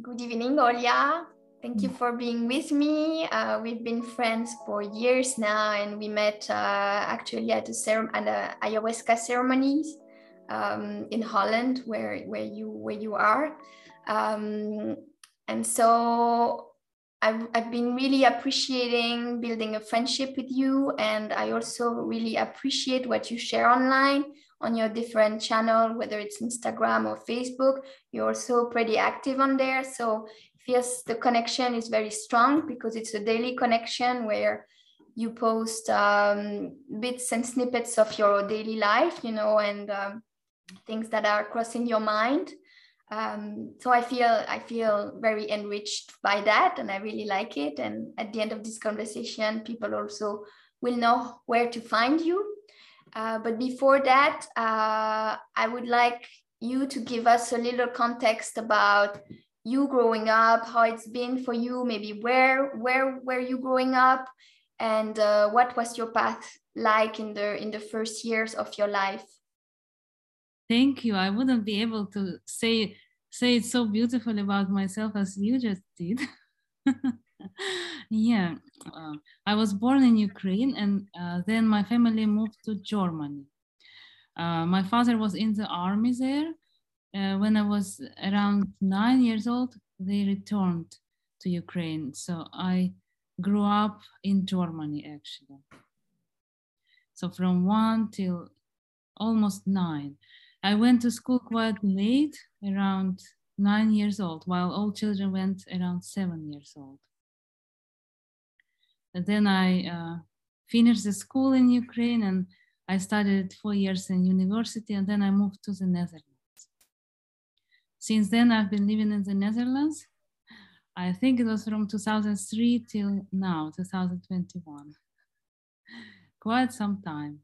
Good evening, Olya. Thank you for being with me. Uh, we've been friends for years now, and we met uh, actually at a, cer- at a ayahuasca ceremonies um, in Holland, where where you where you are. Um, and so I've, I've been really appreciating building a friendship with you, and I also really appreciate what you share online on your different channel, whether it's Instagram or Facebook. You're also pretty active on there, so feels the connection is very strong because it's a daily connection where you post um, bits and snippets of your daily life, you know, and um, things that are crossing your mind. Um, so I feel I feel very enriched by that, and I really like it. And at the end of this conversation, people also will know where to find you. Uh, but before that, uh, I would like you to give us a little context about you growing up, how it's been for you, maybe where where were you growing up, and uh, what was your path like in the in the first years of your life. Thank you. I wouldn't be able to say say it so beautifully about myself as you just did. yeah, uh, I was born in Ukraine, and uh, then my family moved to Germany. Uh, my father was in the army there, uh, when I was around nine years old, they returned to Ukraine. So I grew up in Germany actually. So from one till almost nine. I went to school quite late, around nine years old, while all children went around seven years old. And then I uh, finished the school in Ukraine and I studied four years in university and then I moved to the Netherlands. Since then, I've been living in the Netherlands. I think it was from 2003 till now, 2021. Quite some time.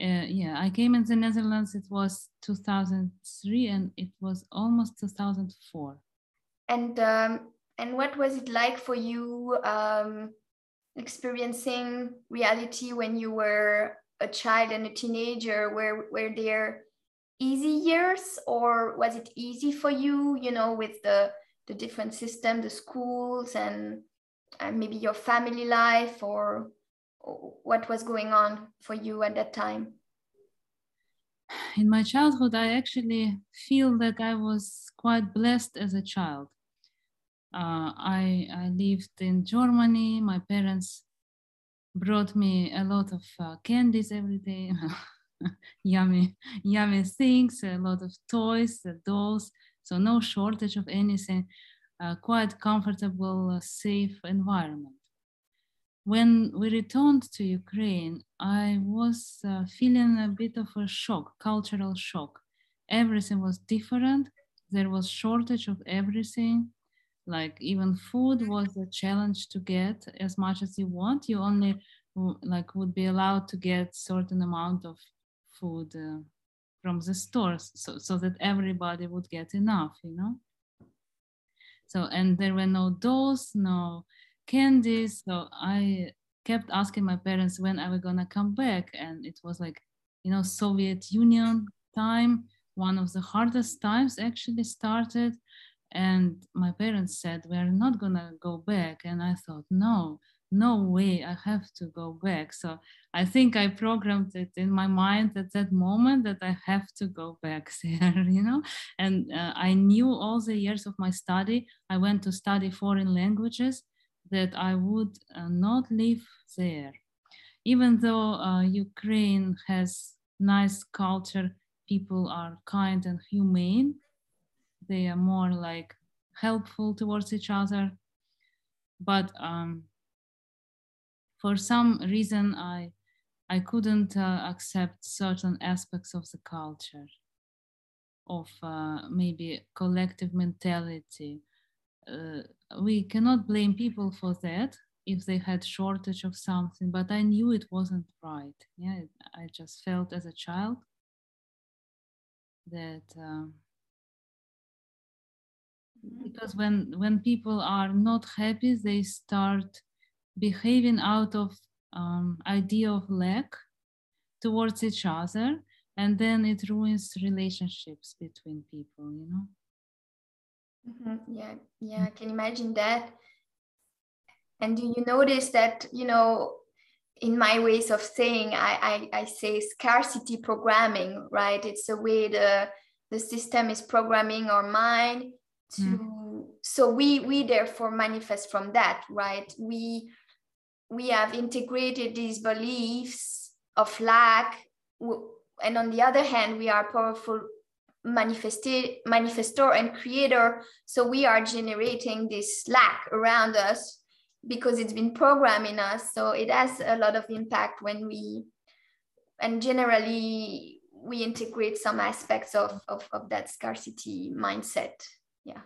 Uh, yeah, I came in the Netherlands, it was 2003 and it was almost 2004. And um, and what was it like for you um, experiencing reality when you were a child and a teenager? Where were there easy years or was it easy for you you know with the the different system the schools and, and maybe your family life or, or what was going on for you at that time in my childhood i actually feel that i was quite blessed as a child uh, I, I lived in germany my parents brought me a lot of uh, candies every day yummy, yummy things, a lot of toys, uh, dolls. So no shortage of anything. Uh, quite comfortable, uh, safe environment. When we returned to Ukraine, I was uh, feeling a bit of a shock, cultural shock. Everything was different. There was shortage of everything. Like even food was a challenge to get as much as you want. You only like would be allowed to get certain amount of food uh, from the stores so, so that everybody would get enough you know? So and there were no dolls no candies so i kept asking my parents when are we gonna come back and it was like you know soviet union time one of the hardest times actually started and my parents said we're not gonna go back. And i thought no no way i have to go back. So i think i programmed it in my mind at that moment that i have to go back there you know? And uh, i knew all the years of my study. I went to study foreign languages that i would uh, not live there. Even though uh, ukraine has nice culture people are kind and humane they are more like helpful towards each other but um, for some reason I I couldn't uh, accept certain aspects of the culture, of uh, maybe collective mentality. Uh, we cannot blame people for that if they had shortage of something, but I knew it wasn't right. Yeah, I just felt as a child that um, because when when people are not happy, they start behaving out of um, idea of lack towards each other and then it ruins relationships between people you know yeah, yeah, I can imagine that. And do you notice that, you know, in my ways of saying, I, I, I say scarcity programming, right? It's a way the, the system is programming our mind to, mm. so we, we therefore manifest from that, right? We, we have integrated these beliefs of lack and on the other hand we are powerful manifesti- manifestor and creator so we are generating this lack around us because it's been programming us so it has a lot of impact when we and generally we integrate some aspects of, of, of that scarcity mindset yeah.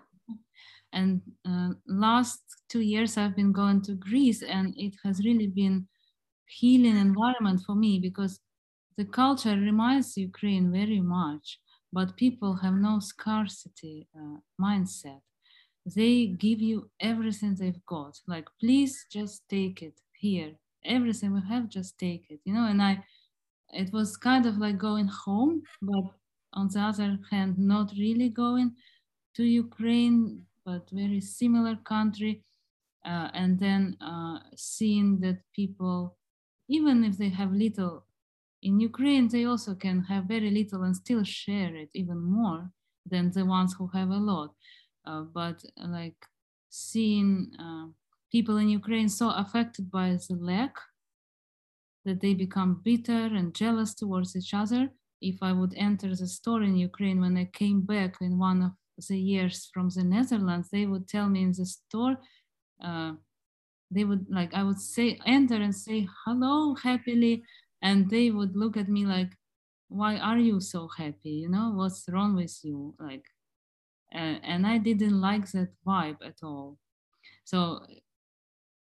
And uh, last two years i've been going to greece and it has really been healing environment for me because the culture reminds ukraine very much but people have no scarcity uh, mindset. They give you everything they've got like please just take it here. Everything we have just take it you know and i it was kind of like going home but on the other hand not really going to ukraine but very similar country uh, and then uh, seeing that people even if they have little in ukraine they also can have very little and still share it even more than the ones who have a lot uh, but like seeing uh, people in Ukraine so affected by the lack that they become bitter and jealous towards each other. If I would enter the store in Ukraine when I came back in one of the years from the Netherlands, they would tell me in the store, uh, they would like, I would say, enter and say hello happily. And they would look at me like, why are you so happy? You know, what's wrong with you? Like, and, and I didn't like that vibe at all. So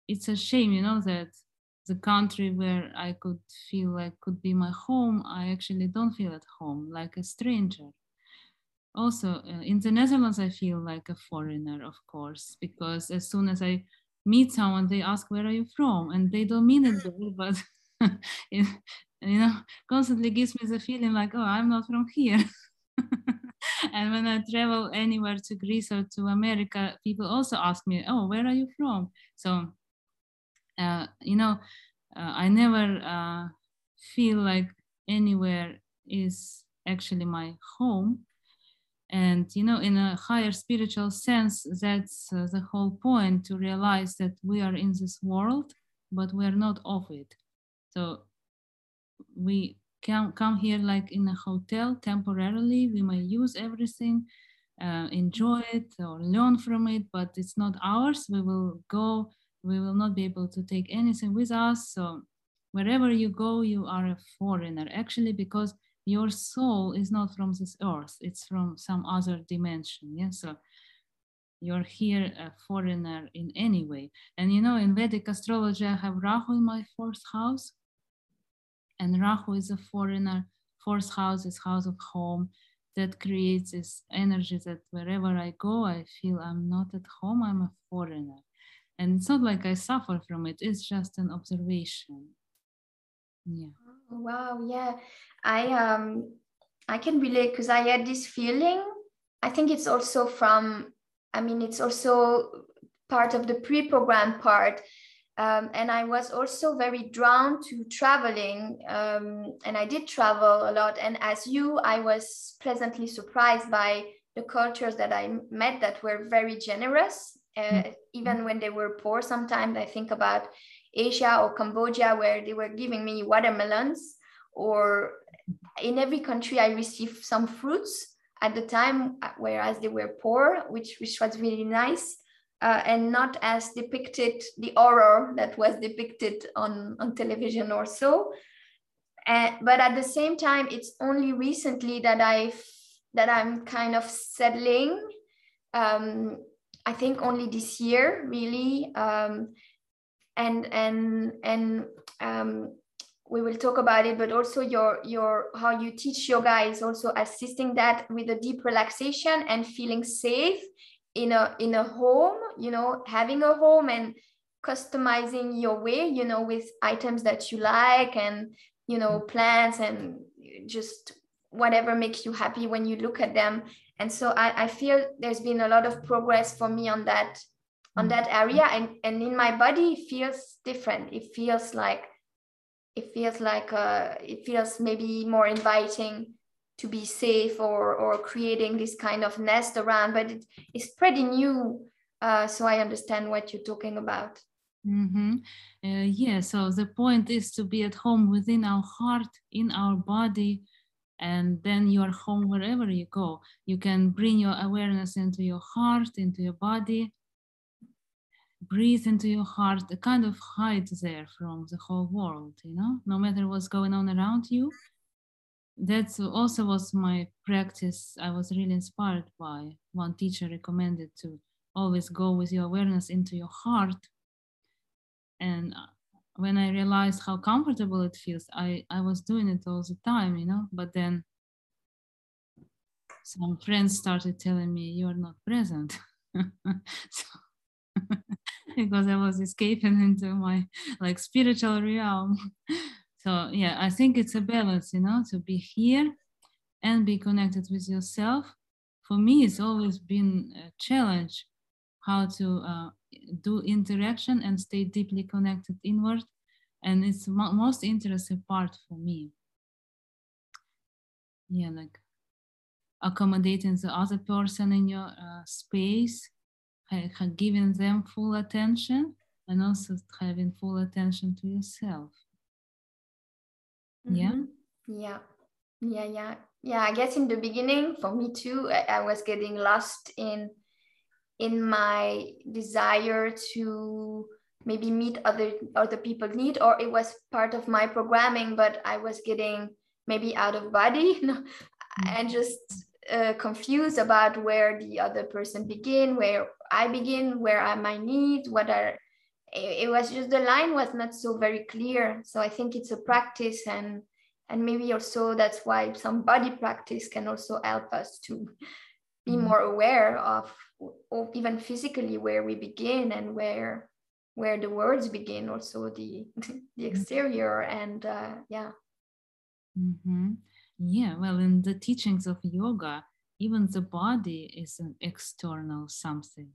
it's a shame, you know, that the country where I could feel like could be my home, I actually don't feel at home, like a stranger. Also, uh, in the Netherlands, I feel like a foreigner, of course, because as soon as I meet someone, they ask, Where are you from? And they don't mean it, but it, you know, constantly gives me the feeling like, Oh, I'm not from here. and when I travel anywhere to Greece or to America, people also ask me, "Oh, where are you from?" So, uh, you know, uh, I never uh, feel like anywhere is actually my home. And you know, in a higher spiritual sense, that's uh, the whole point to realize that we are in this world, but we are not of it. So we can come here like in a hotel temporarily. We may use everything, uh, enjoy it or learn from it, but it's not ours. We will go, we will not be able to take anything with us. So wherever you go, you are a foreigner actually because your soul is not from this earth, it's from some other dimension. Yeah. So you're here a foreigner in any way. And you know, in Vedic astrology, I have Rahu in my fourth house and Rahu is a foreigner. Fourth house is house of home that creates this energy that wherever I go, I feel I'm not at home, I'm a foreigner. And it's not like I suffer from it, it's just an observation. Yeah. Oh, wow, yeah. I um I can relate because I had this feeling. I think it's also from, I mean, it's also part of the pre-program part um, and I was also very drawn to traveling, um, and I did travel a lot. And as you, I was pleasantly surprised by the cultures that I met that were very generous, uh, mm-hmm. even when they were poor. Sometimes I think about Asia or Cambodia, where they were giving me watermelons, or in every country I received some fruits at the time, whereas they were poor, which which was really nice uh, and not as depicted the horror that was depicted on, on television or so. Uh, but at the same time, it's only recently that I've that I'm kind of settling. Um, I think only this year, really, um, and and and um, we will talk about it. But also your your how you teach yoga is also assisting that with a deep relaxation and feeling safe in a in a home you know having a home and customizing your way you know with items that you like and you know plants and just whatever makes you happy when you look at them and so I, I feel there's been a lot of progress for me on that on mm. that area and and in my body it feels different it feels like it feels like uh, it feels maybe more inviting to be safe or or creating this kind of nest around but it, it's pretty new uh, so i understand what you're talking about mm-hmm. uh, yeah so the point is to be at home within our heart in our body and then you are home wherever you go you can bring your awareness into your heart into your body breathe into your heart a kind of hide there from the whole world you know? No matter what's going on around you. That also was my practice i was really inspired by. One teacher recommended to always go with your awareness into your heart. And uh, when i realized how comfortable it feels i i was doing it all the time you know? But then some friends started telling me you're not present. So because I was escaping into my like spiritual realm. so yeah, I think it's a balance, you know, to be here and be connected with yourself. For me, it's always been a challenge how to uh, do interaction and stay deeply connected inward. And it's the most interesting part for me. Yeah, like accommodating the other person in your uh, space giving them full attention and also having full attention to yourself. Mm-hmm. Yeah. Yeah. Yeah. Yeah. Yeah. I guess in the beginning, for me too, I, I was getting lost in in my desire to maybe meet other other people need or it was part of my programming but i was getting maybe out of body and mm-hmm. just uh, confused about where the other person begin where I begin, where are my needs, what are it, was just the line was not so very clear. So I think it's a practice and and maybe also that's why some body practice can also help us to be mm-hmm. more aware of, or even physically where we begin and where where the words begin also the the mm-hmm. exterior and uh, yeah mm-hmm. yeah well in the teachings of yoga even the body is an external something.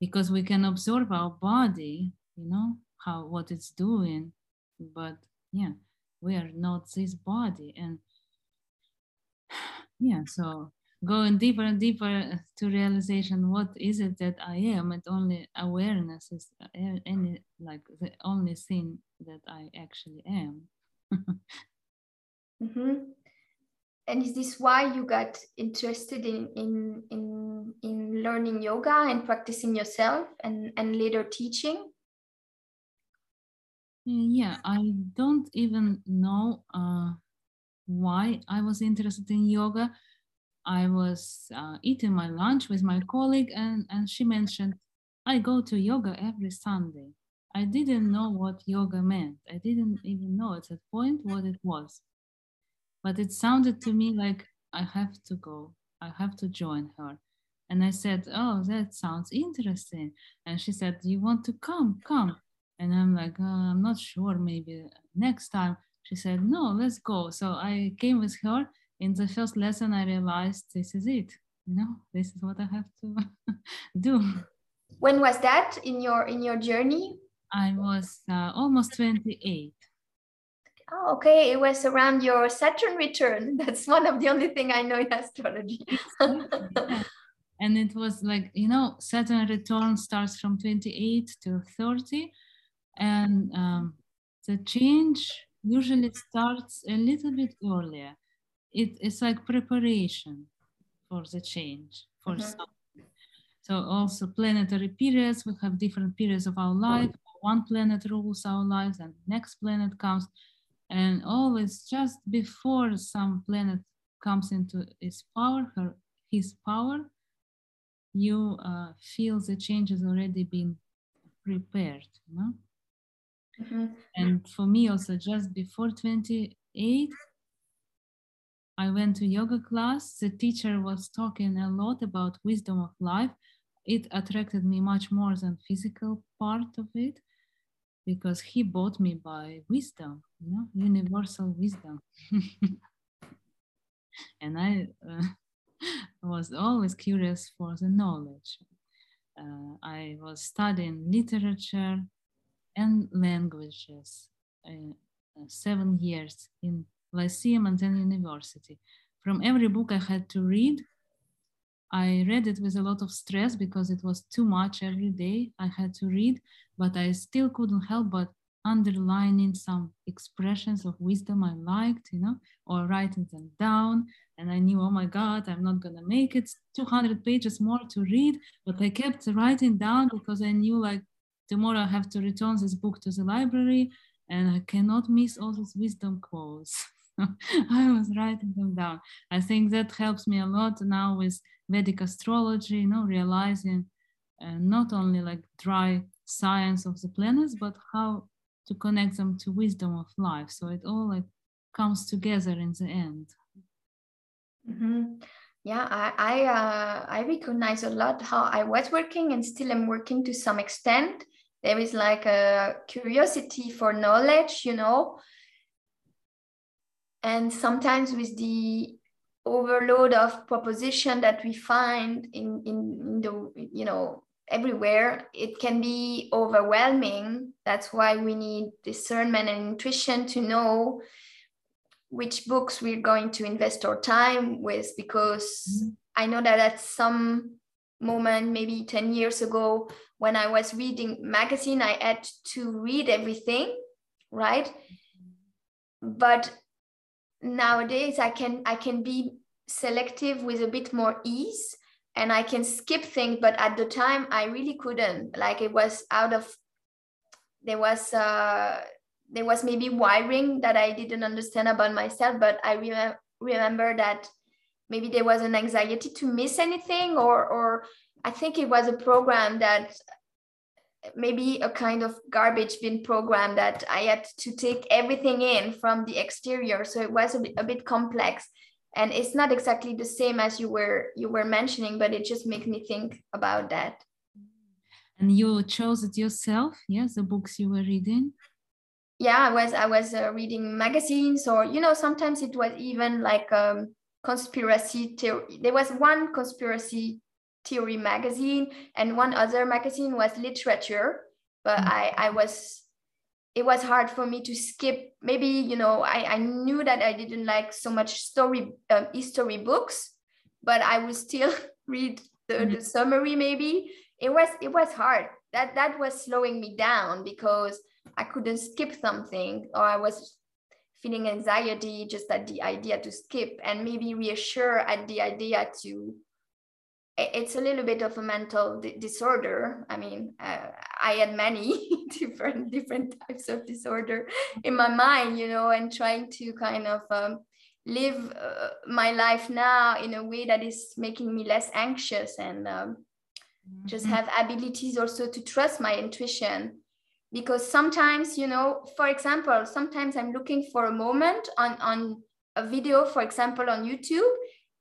Because we can observe our body you know how what it's doing but yeah we are not this body. And yeah so going deeper and deeper to realization what is it that i am? And only awareness is uh, any like the only thing that i actually am. Mm-hmm and is this why you got interested in in in, in learning yoga and practicing yourself and and later teaching? Yeah i don't even know uh, why i was interested in yoga. I was uh, eating my lunch with my colleague and and she mentioned i go to yoga every sunday. I didn't know what yoga meant. I didn't even know at that point what it was but it sounded to me like I have to go, I have to join her. And I said, Oh, that sounds interesting. And she said, You want to come? Come. And I'm like, oh, I'm not sure, maybe next time. She said, No, let's go. So I came with her. In the first lesson, I realized this is it. You know, this is what I have to do. When was that in your in your journey? I was uh, almost 28 oh, okay, it was around your Saturn return. That's one of the only thing I know in astrology. And it was like, you know, Saturn return starts from 28 to 30. And um, the change usually starts a little bit earlier. It, it's like preparation for the change, for mm-hmm. something. So also planetary periods, we have different periods of our life. One planet rules our lives and next planet comes and always just before some planet comes into its power her his power you uh, feel the change has already been prepared you know? Mm-hmm. and for me also just before 28 i went to yoga class. The teacher was talking a lot about wisdom of life. It attracted me much more than physical part of it because he bought me by wisdom, you know, universal wisdom. and I, uh, was always curious for the knowledge. Uh, I was studying literature and languages uh, seven years in Lyceum and then university. From every book I had to read, I read it with a lot of stress because it was too much every day I had to read, but I still couldn't help but underlining some expressions of wisdom I liked, you know, or writing them down. And I knew, oh my God, I'm not gonna make it 200 pages more to read, but I kept writing down because I knew like tomorrow I have to return this book to the library and I cannot miss all these wisdom quotes. I was writing them down. I think that helps me a lot now with Vedic astrology, you know, realizing uh, not only like dry science of the planets, but how to connect them to wisdom of life. So it all like comes together in the end. Mm-hmm. Yeah, I I, uh, I recognize a lot how I was working and still am working to some extent. There is like a curiosity for knowledge, you know, and sometimes with the overload of proposition that we find in, in, the you know everywhere it can be overwhelming that's why we need discernment and intuition to know which books we're going to invest our time with because mm-hmm. i know that at some moment maybe 10 years ago when i was reading magazine i had to read everything right but nowadays i can i can be selective with a bit more ease and i can skip things but at the time i really couldn't. Like it was out of there was uh there was maybe wiring that i didn't understand about myself but i rem- remember that maybe there was an anxiety to miss anything or or i think it was a program that maybe a kind of garbage bin program that I had to take everything in from the exterior. So it was a bit, a bit complex and it's not exactly the same as you were you were mentioning, but it just makes me think about that. And you chose it yourself, yes, the books you were reading. Yeah, I was I was uh, reading magazines, or you know, sometimes it was even like um, conspiracy theory. There was one conspiracy theory magazine and one other magazine was literature but mm-hmm. i i was it was hard for me to skip maybe you know i i knew that i didn't like so much story um, history books but i would still read the, mm-hmm. the summary maybe it was it was hard that that was slowing me down because i couldn't skip something or i was feeling anxiety just at the idea to skip and maybe reassure at the idea to it's a little bit of a mental disorder. I mean, uh, I had many different different types of disorder in my mind, you know, and trying to kind of um, live uh, my life now in a way that is making me less anxious and um, mm-hmm. just have abilities also to trust my intuition. Because sometimes, you know, for example, sometimes I'm looking for a moment on on a video, for example, on YouTube,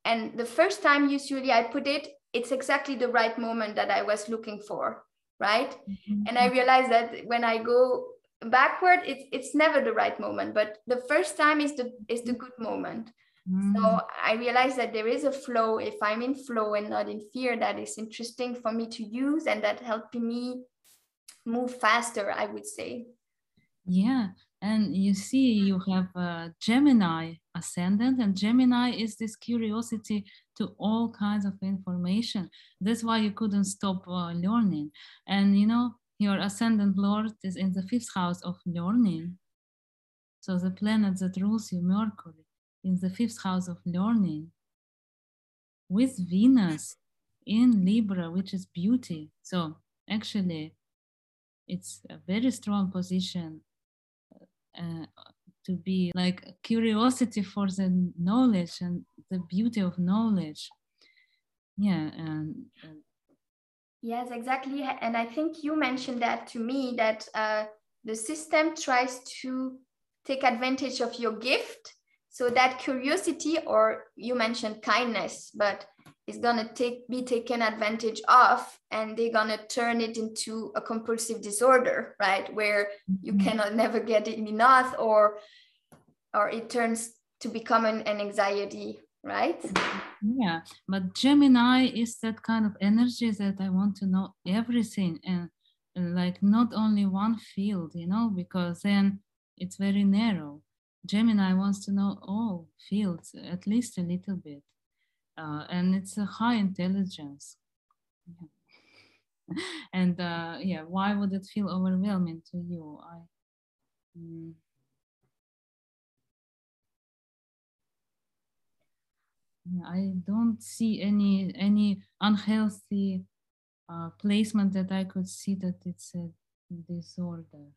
and the first time usually I put it it's exactly the right moment that I was looking for, right? Mm-hmm. And I realized that when I go backward, it's it's never the right moment, but the first time is the is the good moment. Mm. So I realized that there is a flow. If I'm in flow and not in fear, that is interesting for me to use and that helped me move faster, I would say. Yeah. And you see, you have a Gemini ascendant, and Gemini is this curiosity to all kinds of information. That's why you couldn't stop uh, learning. And you know, your ascendant lord is in the fifth house of learning. So the planet that rules you, Mercury, in the fifth house of learning, with Venus in Libra, which is beauty. So actually, it's a very strong position uh, to be like curiosity for the knowledge and the beauty of knowledge. Yeah and, and yes exactly. And i think you mentioned that to me that uh, the system tries to take advantage of your gift. So that curiosity or you mentioned kindness but is going to take be taken advantage of and they're going to turn it into a compulsive disorder right where you mm-hmm. cannot never get enough or or it turns to become an, an anxiety right? Yeah, but Gemini is that kind of energy that I want to know everything and, and like not only one field, you know, because then it's very narrow. Gemini wants to know all fields, at least a little bit. Uh, and it's a high intelligence. Yeah. and uh, yeah, why would it feel overwhelming to you? I, mm, I don't see any any unhealthy uh, placement that I could see that it's a disorder.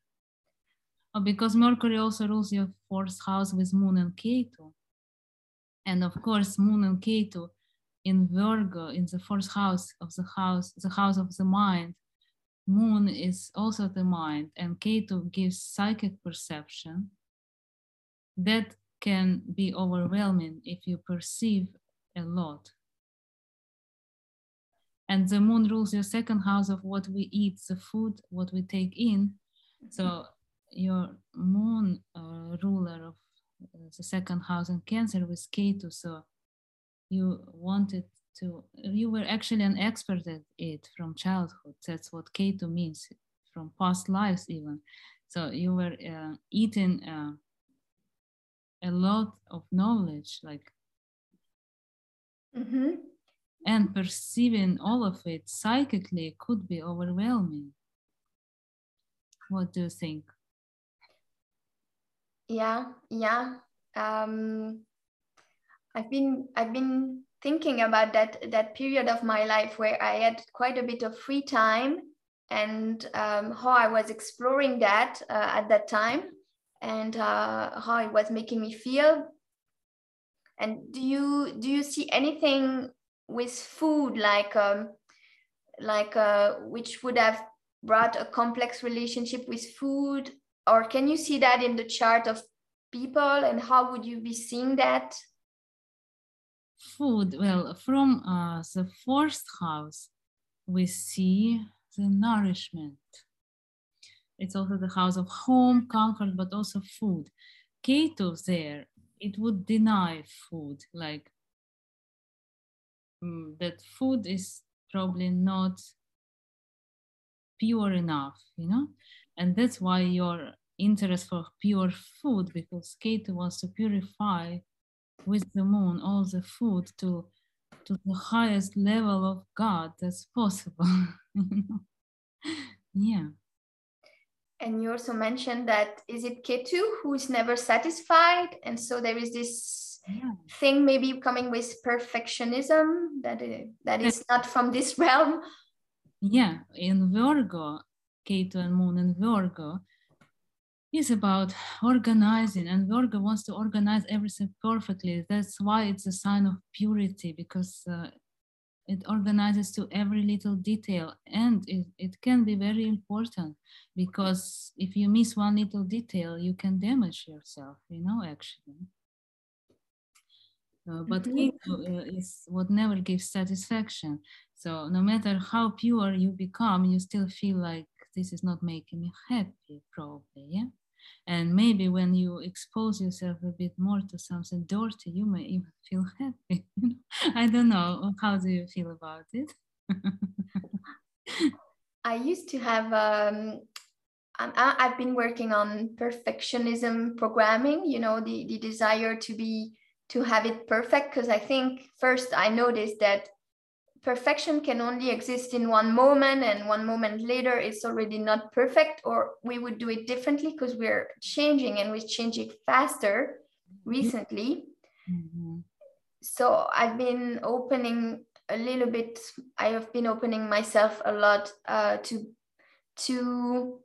Oh, because Mercury also rules your fourth house with Moon and Ketu. And of course, Moon and Ketu in Virgo, in the fourth house of the house, the house of the mind. Moon is also the mind, and Ketu gives psychic perception. That can be overwhelming if you perceive a lot. And the moon rules your second house of what we eat, the food, what we take in. So your moon uh, ruler of the second house in Cancer with Ketu. So you wanted to, you were actually an expert at it from childhood. That's what Ketu means from past lives, even. So you were uh, eating uh, a lot of knowledge, like Mm-hmm. And perceiving all of it psychically could be overwhelming. What do you think? Yeah, yeah. Um, I've been I've been thinking about that that period of my life where I had quite a bit of free time and um, how I was exploring that uh, at that time and uh, how it was making me feel and do you do you see anything with food like um, like uh, which would have brought a complex relationship with food, or can you see that in the chart of people, and how would you be seeing that? Food. Well, from uh, the fourth house, we see the nourishment. It's also the house of home, comfort, but also food. Ketu there it would deny food like mm, that food is probably not pure enough you know and that's why your interest for pure food because Ketu wants to purify with the moon all the food to to the highest level of God that's possible. yeah. And you also mentioned that is it Ketu who is never satisfied, and so there is this yeah. thing maybe coming with perfectionism that it, that is not from this realm. Yeah, in Virgo, Ketu and Moon and Virgo is about organizing, and Virgo wants to organize everything perfectly. That's why it's a sign of purity because uh, it organizes to every little detail and it, it can be very important because if you miss one little detail you can damage yourself you know actually uh, but mm-hmm. uh, is what never gives satisfaction so no matter how pure you become you still feel like this is not making me happy probably yeah and maybe when you expose yourself a bit more to something dirty, you may even feel happy. I don't know. How do you feel about it? I used to have, um, I've been working on perfectionism programming, you know, the, the desire to be, to have it perfect. Because I think first I noticed that perfection can only exist in one moment and one moment later it's already not perfect or we would do it differently because we're changing and we're changing faster recently mm-hmm. so i've been opening a little bit i have been opening myself a lot uh, to to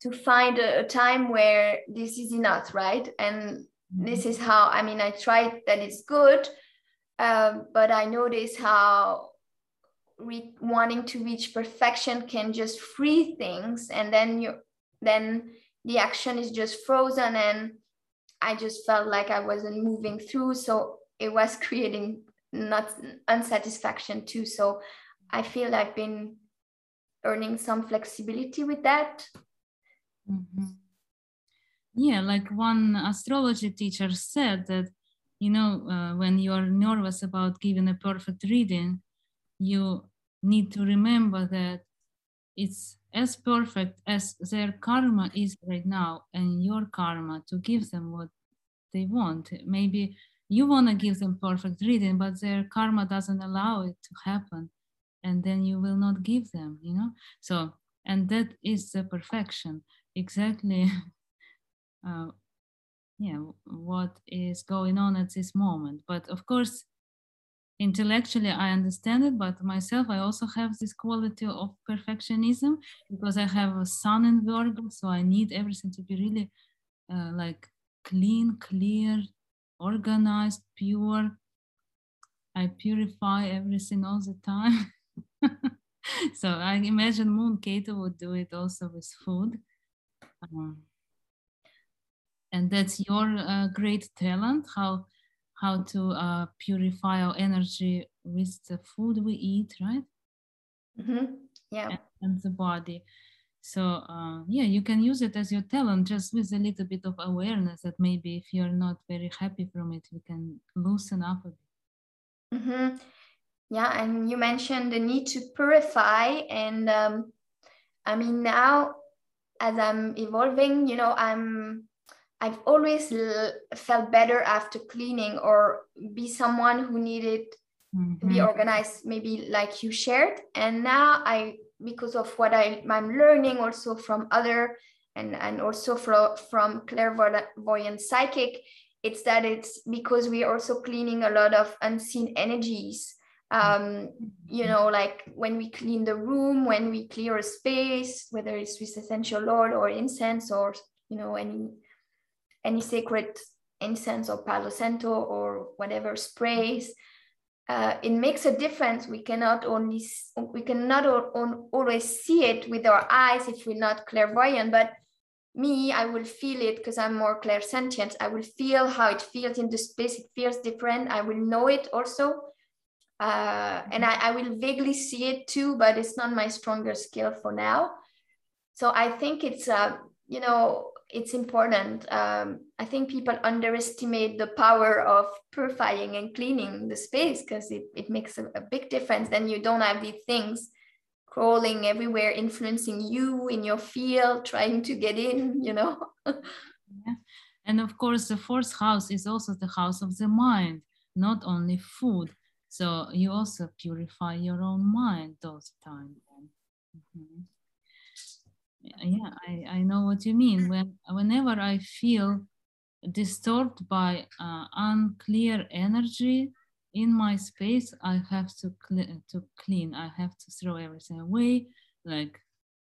to find a, a time where this is enough right and mm-hmm. this is how i mean i tried that it's good um, but I notice how re- wanting to reach perfection can just free things, and then you then the action is just frozen, and I just felt like I wasn't moving through. So it was creating not unsatisfaction too. So I feel I've been earning some flexibility with that. Mm-hmm. Yeah, like one astrology teacher said that you know, uh, when you are nervous about giving a perfect reading, you need to remember that it's as perfect as their karma is right now and your karma to give them what they want. Maybe you want to give them perfect reading, but their karma doesn't allow it to happen. And then you will not give them, you know? So, and that is the perfection. Exactly. uh, yeah, what is going on at this moment. But of course, intellectually I understand it, but myself, I also have this quality of perfectionism because I have a sun in Virgo, so I need everything to be really uh, like clean, clear, organized, pure. I purify everything all the time. so I imagine Moon Ketu would do it also with food. Um, and that's your uh, great talent how how to uh, purify our energy with the food we eat right mm-hmm. yeah and, and, the body so uh, yeah you can use it as your talent just with a little bit of awareness that maybe if you're not very happy from it you can loosen up a bit mm-hmm. yeah and you mentioned the need to purify and um, i mean now as i'm evolving you know i'm I've always l- felt better after cleaning or be someone who needed mm-hmm. to be mm-hmm. organized, maybe like you shared. And now I, because of what I, I'm learning also from other and, and also from, from clairvoyant psychic, it's that it's because we're also cleaning a lot of unseen energies. Um, you mm-hmm. know, like when we clean the room, when we clear a space, whether it's with essential oil or incense or, you know, any any sacred incense or palo santo or whatever sprays uh, it makes a difference. We cannot only we cannot always see it with our eyes if we're not clairvoyant but me i will feel it because i'm more clairsentient. I will feel how it feels in the space. It feels different. I will know it also uh, and I, I will vaguely see it too but it's not my stronger skill for now. So i think it's uh, you know it's important. Um, I think people underestimate the power of purifying and cleaning the space because it, it makes a, a, big difference. Then you don't have these things crawling everywhere, influencing you in your field, trying to get in, you know. yeah. And of course, the fourth house is also the house of the mind, not only food. So you also purify your own mind those times. Mm-hmm yeah I, I know what you mean. When whenever i feel disturbed by uh, unclear energy in my space i have to cl- to clean. I have to throw everything away like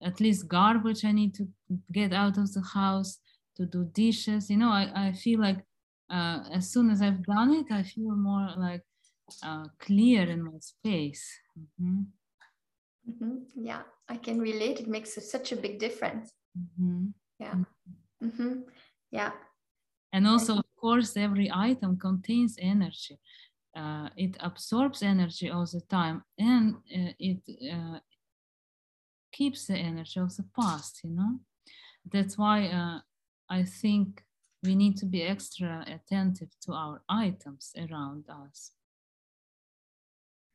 at least garbage i need to get out of the house to do dishes. You know i, I feel like uh, as soon as i've done it i feel more like uh, clear in my space. Mm-hmm. Mm-hmm. Yeah, I can relate. It makes such a big difference. Mm-hmm. Yeah. Mm-hmm. mm-hmm. Yeah. And also, of course, every item contains energy. Uh, it absorbs energy all the time and uh, it uh, keeps the energy of the past, you know? That's why uh, I think we need to be extra attentive to our items around us.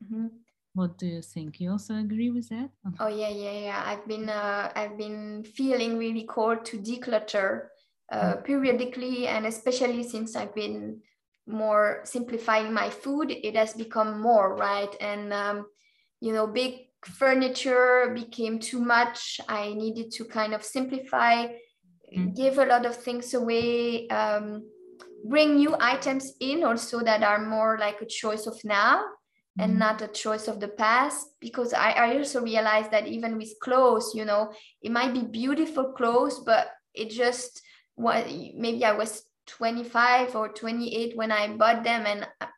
Mm-hmm. What do you think? You also agree with that? Oh yeah, yeah, yeah. I've been uh, I've been feeling really called to declutter uh, mm. periodically, and especially since I've been more simplifying my food, it has become more right. And um, you know, big furniture became too much. I needed to kind of simplify, mm. give a lot of things away. Um, bring new items in also that are more like a choice of now and mm-hmm. not a choice of the past because I, I also realized that even with clothes you know it might be beautiful clothes but it just what maybe i was 25 or 28 when i bought them and I,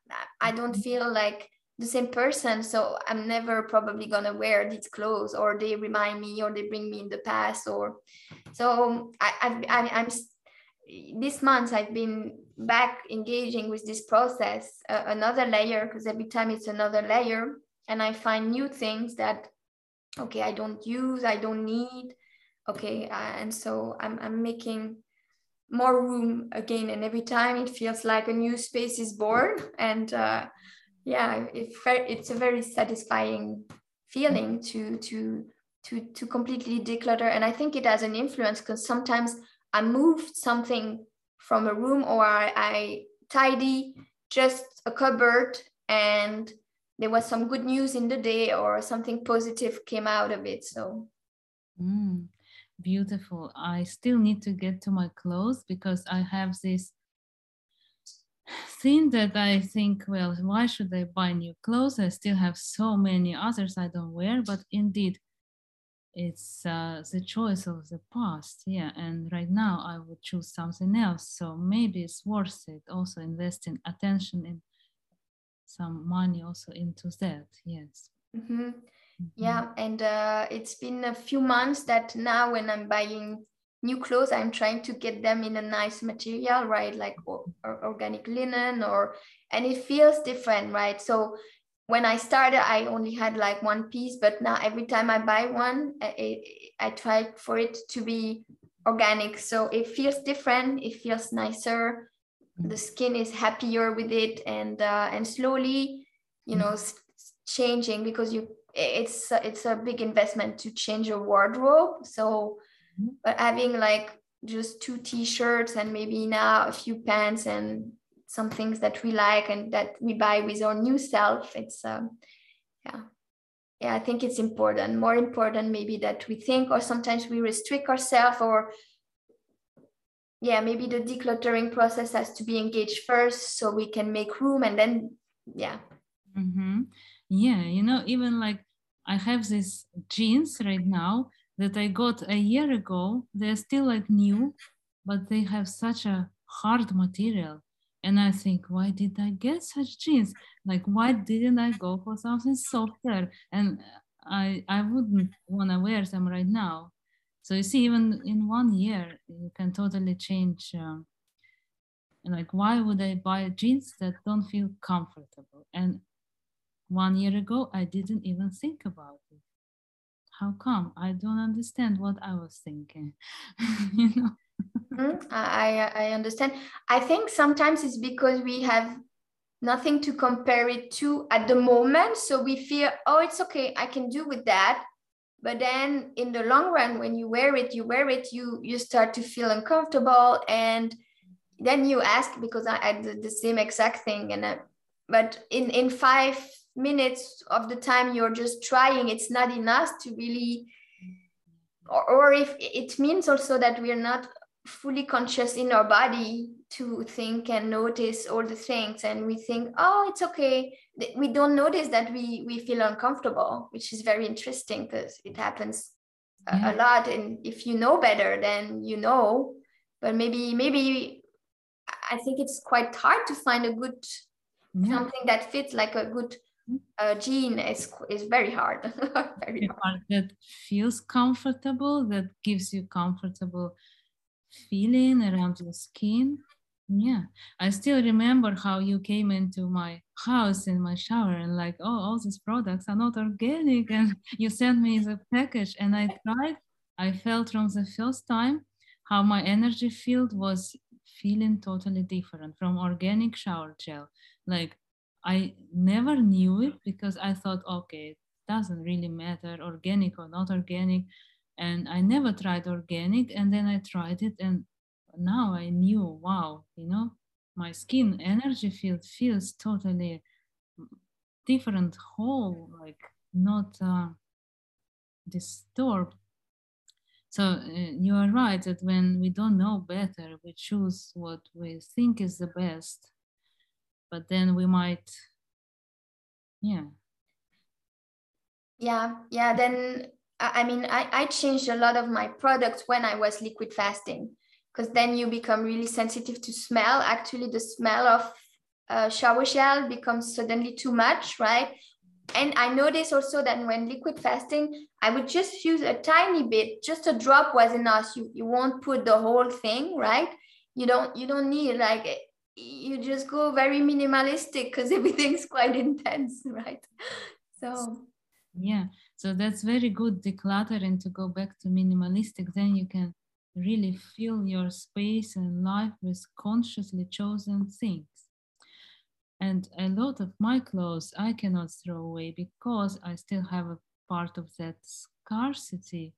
I don't mm-hmm. feel like the same person so i'm never probably gonna wear these clothes or they remind me or they bring me in the past or so i, I i'm this month i've been back engaging with this process uh, another layer because every time it's another layer and i find new things that okay i don't use i don't need okay uh, and so I'm, I'm making more room again and every time it feels like a new space is born and uh, yeah it, it's a very satisfying feeling to to to to completely declutter and i think it has an influence because sometimes i moved something from a room or I, I tidy just a cupboard and there was some good news in the day or something positive came out of it so. Mm, beautiful. I still need to get to my clothes because i have this thing that i think well why should i buy new clothes? I still have so many others i don't wear but indeed it's uh, the choice of the past yeah and right now i would choose something else so maybe it's worth it also investing attention in some money also into that yes mm-hmm. Mm-hmm. yeah and uh, it's been a few months that now when i'm buying new clothes i'm trying to get them in a nice material right like or, or organic linen or and it feels different right so when I started, I only had like one piece, but now every time I buy one, I, I try for it to be organic. So it feels different. It feels nicer. Mm. The skin is happier with it, and uh, and slowly, you know, mm. changing because you it's it's a big investment to change your wardrobe. So, mm-hmm. but having like just two t-shirts and maybe now a few pants and some things that we like and that we buy with our new self. It's um, yeah. Yeah i think it's important more important maybe that we think or sometimes we restrict ourselves or yeah maybe the decluttering process has to be engaged first so we can make room and then yeah. Mm-hmm. yeah you know even like i have these jeans right now that i got a year ago. They're still like new but they have such a hard material and I think, why did I get such jeans? Like, why didn't I go for something softer? And I I wouldn't want to wear them right now. So you see, even in one year, you can totally change. Um, like, why would I buy jeans that don't feel comfortable? And one year ago, I didn't even think about it. How come? I don't understand what I was thinking. you know. Mm, I, I understand. I think sometimes it's because we have nothing to compare it to at the moment. So we feel, oh, it's okay, I can do with that. But then in the long run, when you wear it, you wear it, you you start to feel uncomfortable. And then you ask, because I, I did the same exact thing. And I, but in, in five minutes of the time you're just trying, it's not enough to really or, or if it means also that we're not fully conscious in our body to think and notice all the things and we think oh it's okay we don't notice that we we feel uncomfortable which is very interesting because it happens yeah. a, a, lot and if you know better then you know but maybe maybe i think it's quite hard to find a good yeah. something that fits like a good mm-hmm. uh, jean is is very hard very hard. that feels comfortable that gives you comfortable feeling around your skin. Yeah, I still remember how you came into my house in my shower and like, oh, all these products are not organic, and you sent me the package, and I tried. I felt from the first time how my energy field was feeling totally different from organic shower gel. Like I never knew it because I thought, okay, it doesn't really matter organic or not organic and I never tried organic and then I tried it and now I knew wow you know my skin energy field feels totally different whole like not uh, disturbed. So uh, you are right that when we don't know better we choose what we think is the best but then we might yeah. Yeah yeah then I mean, I, I changed a lot of my products when I was liquid fasting because then you become really sensitive to smell. Actually, the smell of uh, shower gel becomes suddenly too much, right? And I noticed also that when liquid fasting, I would just use a tiny bit, just a drop was enough. You, you won't put the whole thing, right? You don't you don't need like you just go very minimalistic because everything's quite intense, right? So yeah so that's very good decluttering to go back to minimalistic then you can really fill your space and life with consciously chosen things. And a lot of my clothes I cannot throw away because I still have a part of that scarcity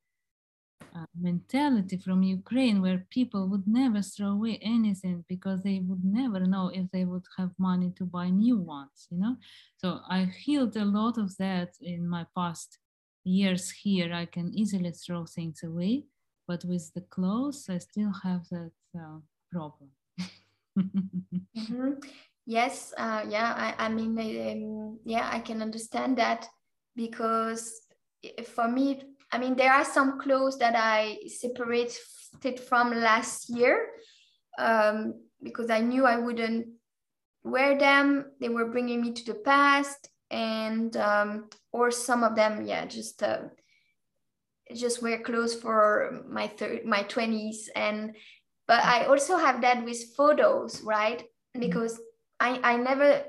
uh, mentality from Ukraine where people would never throw away anything because they would never know if they would have money to buy new ones, you know? So I healed a lot of that in my past years here. I can easily throw things away, but with the clothes, I still have that uh, problem. mm-hmm. Yes, uh, yeah, I, I mean, um, yeah, I can understand that because for me, I mean, there are some clothes that I separated from last year um, because I knew I wouldn't wear them. They were bringing me to the past, and um, or some of them, yeah, just uh, just wear clothes for my third, my twenties, and but I also have that with photos, right? Because I I never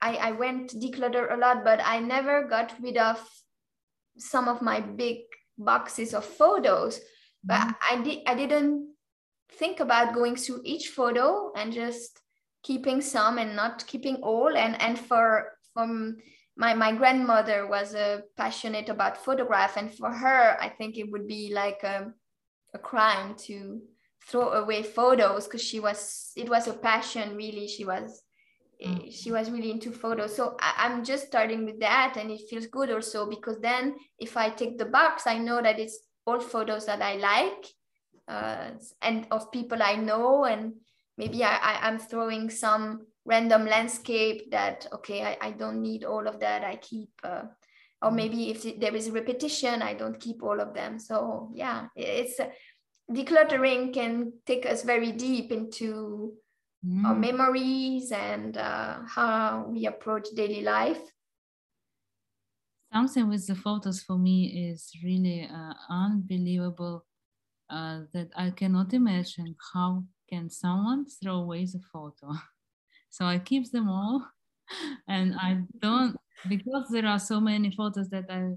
I I went declutter a lot, but I never got rid of some of my big boxes of photos but mm-hmm. i did i didn't think about going through each photo and just keeping some and not keeping all and and for from my my grandmother was a uh, passionate about photograph and for her i think it would be like a, a crime to throw away photos because she was it was a passion really she was Mm. she was really into photos so I, am just starting with that and it feels good also because then if i take the box i know that it's all photos that i like uh, and of people i know and maybe I, I am throwing some random landscape that okay I, I don't need all of that i keep uh, or mm. maybe if there is a repetition i don't keep all of them so yeah it's uh, decluttering can take us very deep into mm. our memories and uh, how we approach daily life. Something with the photos for me is really uh, unbelievable uh, that I cannot imagine how can someone throw away the photo. so I keep them all and I don't because there are so many photos that I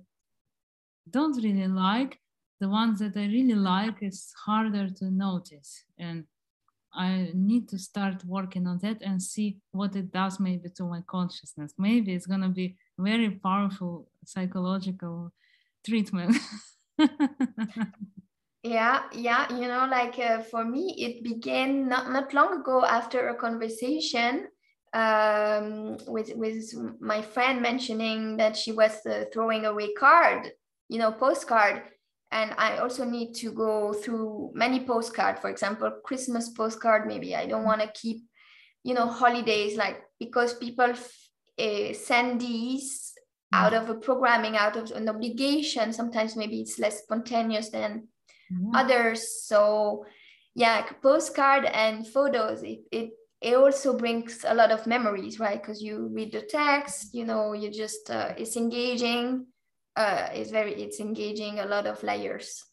don't really like. The ones that I really like is harder to notice and I need to start working on that and see what it does maybe to my consciousness. Maybe it's going to be very powerful psychological treatment. yeah, yeah, you know, like uh, for me, it began not, not long ago after a conversation um, with with my friend mentioning that she was uh, throwing away card, you know, postcard. And i also need to go through many postcard for example christmas postcard maybe. I don't want to keep you know holidays like because people uh, send these mm. out of a programming out of an obligation. Sometimes maybe it's less spontaneous than mm. others. So yeah postcard and photos it, it it also brings a lot of memories right? Because you read the text you know you just uh, it's engaging uh, it's very it's engaging a lot of layers.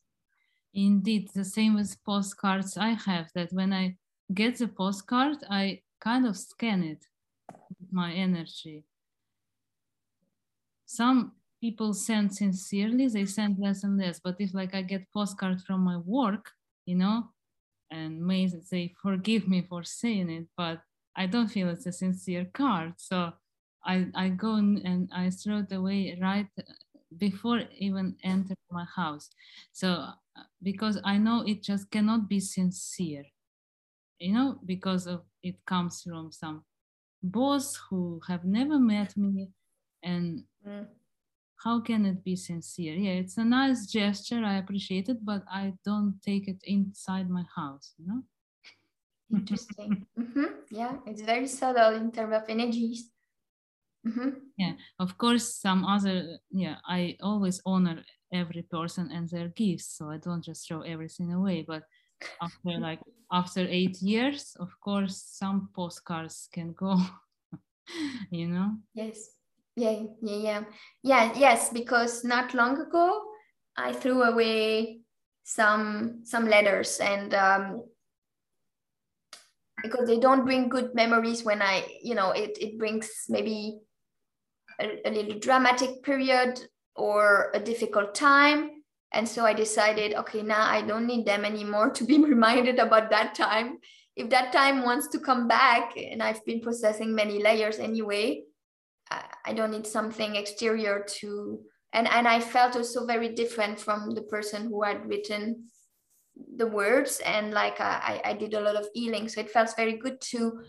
Indeed the same with postcards i have that when i get the postcard i kind of scan it with my energy. Some people send sincerely they send less and less. But if like i get postcard from my work you know and may they forgive me for saying it but i don't feel it's a sincere card. So i i go and i throw it away right before even enter my house. So uh, because i know it just cannot be sincere you know because of it comes from some boss who have never met me and mm. How can it be sincere yeah it's a nice gesture i appreciate it but i don't take it inside my house you know interesting mm-hmm. yeah it's very subtle in terms of energies Mm-hmm. Yeah, of course, some other, yeah, I always honor every person and their gifts. So I don't just throw everything away. But after like, after eight years, of course, some postcards can go, you know? Yes. Yeah, yeah, yeah. Yeah, yes, because not long ago, I threw away some some letters and um, because they don't bring good memories when I, you know, it, it brings maybe a, a little dramatic period or a difficult time and so i decided okay now i don't need them anymore to be reminded about that time if that time wants to come back and i've been processing many layers anyway i don't need something exterior to and and i felt also very different from the person who had written the words and like i i did a lot of healing so it felt very good to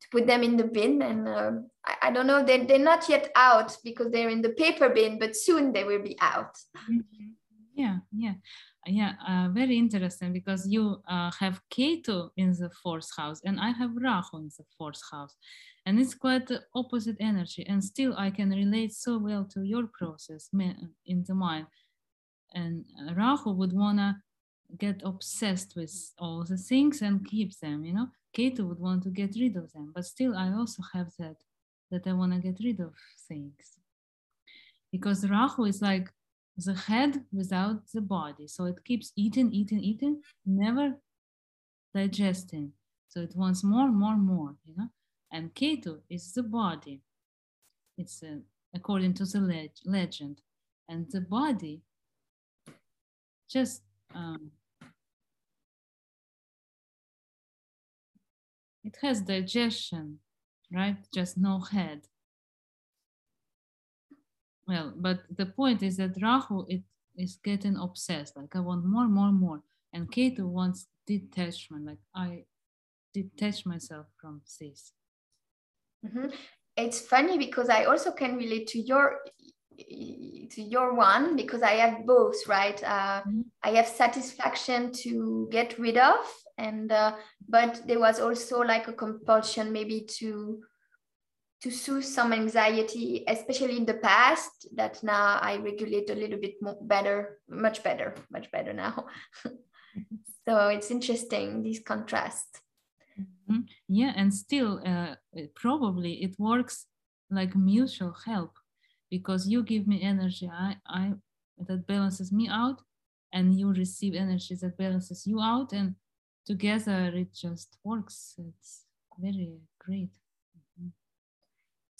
to put them in the bin and uh, I, I, don't know they, they're not yet out because they're in the paper bin but soon they will be out. Mm-hmm. yeah yeah. Yeah uh, very interesting because you uh, have ketu in the fourth house and i have rahu in the fourth house and it's quite the opposite energy and still i can relate so well to your process in the mind and rahu would want to get obsessed with all the things and keep them you know ketu would want to get rid of them but still i also have that that i want to get rid of things because rahu is like the head without the body. So it keeps eating, eating, eating, never digesting. So it wants more, more, more, you know. And Ketu is the body. It's uh, according to the leg legend. And the body just um, it has digestion, right? Just no head well but the point is that rahu it is getting obsessed like i want more more more and ketu wants detachment like i detach myself from this mm-hmm. it's funny because i also can relate to your to your one because i have both right uh, mm-hmm. i have satisfaction to get rid of and uh, but there was also like a compulsion maybe to to soothe some anxiety, especially in the past, that now I regulate a little bit more better, much better, much better now. so it's interesting, these contrasts. Mm-hmm. Yeah, and still, uh, probably it works like mutual help because you give me energy, I, I that balances me out, and you receive energy that balances you out, and together it just works. It's very great.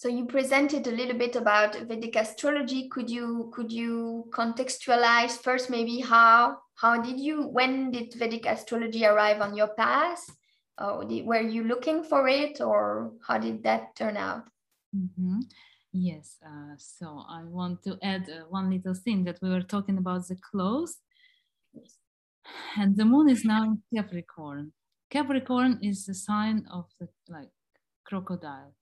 So you presented a little bit about Vedic astrology. Could you could you contextualize first maybe how how did you when did Vedic astrology arrive on your path? Did, were you looking for it or how did that turn out? Mm-hmm. Yes, uh, so I want to add uh, one little thing that we were talking about the clothes. And the moon is now in Capricorn. Capricorn is the sign of the like crocodile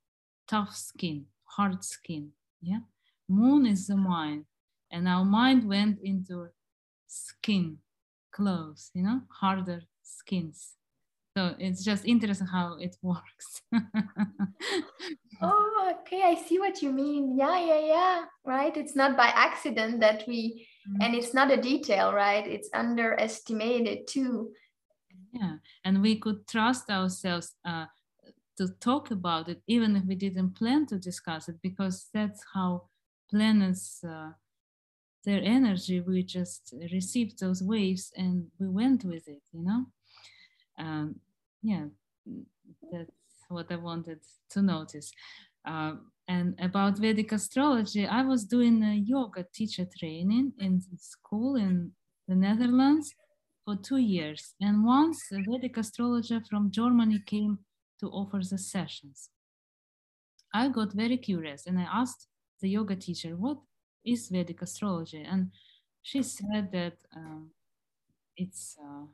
tough skin, hard skin. Yeah. Moon is the mind. And our mind went into skin, clothes, you know, harder skins. So it's just interesting how it works. oh, okay. I see what you mean. Yeah, yeah, yeah. Right. It's not by accident that we, mm-hmm. and it's not a detail, right? It's underestimated too. Yeah. And we could trust ourselves. Uh, to talk about it, even if we didn't plan to discuss it, because that's how planets, uh, their energy, we just received those waves and we went with it, you know? Um, yeah, that's what I wanted to notice. Uh, and about Vedic astrology, I was doing a yoga teacher training in school in the Netherlands for two years. And once a Vedic astrologer from Germany came to offer the sessions. I got very curious and I asked the yoga teacher, what is Vedic astrology? And she said that um, it's uh,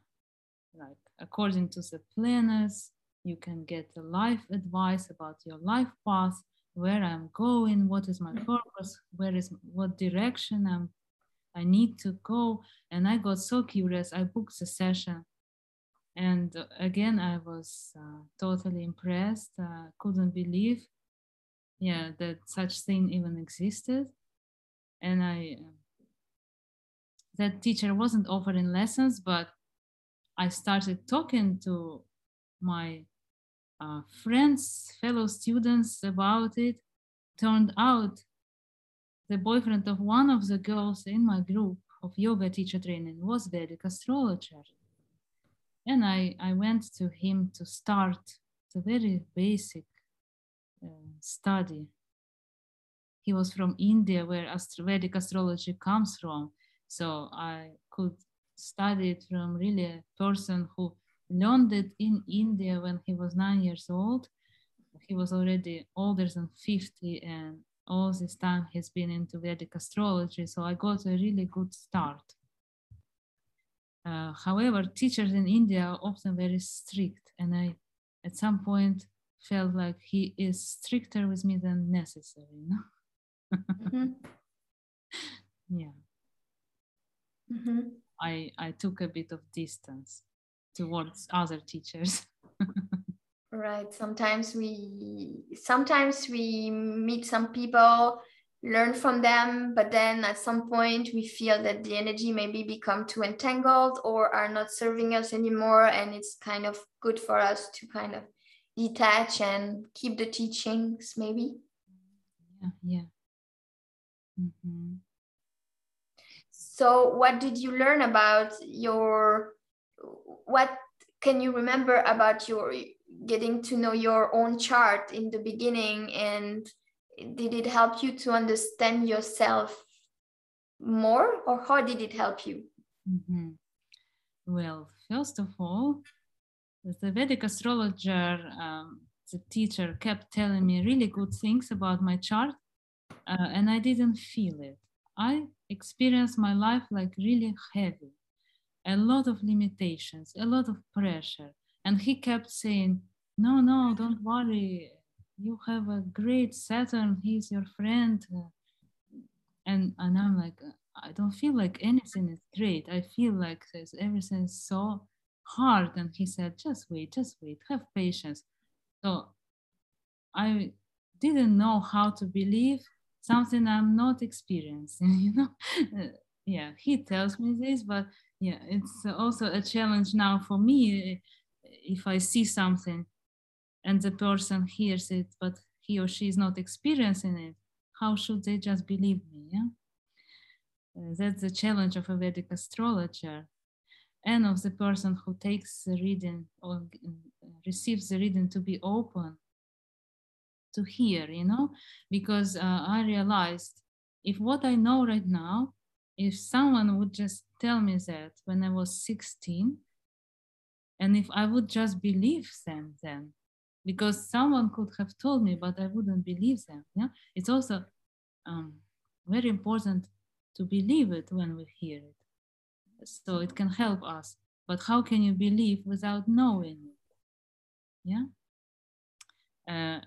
like according to the planners, you can get a life advice about your life path, where I'm going, what is my purpose, where is what direction I'm I need to go. And I got so curious, I booked the session and again i was uh, totally impressed uh, couldn't believe yeah that such thing even existed and i that teacher wasn't offering lessons but i started talking to my uh, friends fellow students about it. Turned out the boyfriend of one of the girls in my group of yoga teacher training was vedic astrologer. And I, I went to him to start the very basic uh, study. He was from India, where Vedic astrology comes from, So I could study it from really a person who learned it in India when he was nine years old. He was already older than 50 and all this time he's been into Vedic astrology. So I got a really good start. Uh, however, teachers in India are often very strict, and I, at some point, felt like he is stricter with me than necessary. No? mm-hmm. Yeah. Mm-hmm. I I took a bit of distance towards other teachers. right. Sometimes we sometimes we meet some people learn from them but then at some point we feel that the energy maybe become too entangled or are not serving us anymore and it's kind of good for us to kind of detach and keep the teachings maybe yeah yeah mm-hmm. So what did you learn about your what can you remember about your getting to know your own chart in the beginning? And did it help you to understand yourself more or how did it help you? Mm-hmm. well first of all the vedic astrologer um, the teacher kept telling me really good things about my chart uh, and i didn't feel it i experienced my life like really heavy a lot of limitations a lot of pressure and he kept saying no no don't worry you have a great Saturn, he's your friend. And, and I'm like, I don't feel like anything is great. I feel like everything is so hard. And he said, just wait, just wait, have patience. So I didn't know how to believe something I'm not experiencing, you know? yeah, he tells me this, but yeah, it's also a challenge now for me if I see something and the person hears it, but he or she is not experiencing it, how should they just believe me? Yeah? Uh, that's the challenge of a Vedic astrologer and of the person who takes the reading or uh, receives the reading to be open to hear, you know, because uh, I realized if what I know right now, if someone would just tell me that when I was 16, and if I would just believe them then, because someone could have told me, but I wouldn't believe them. Yeah, it's also um, very important to believe it when we hear it, so it can help us. But how can you believe without knowing it? Yeah. Uh,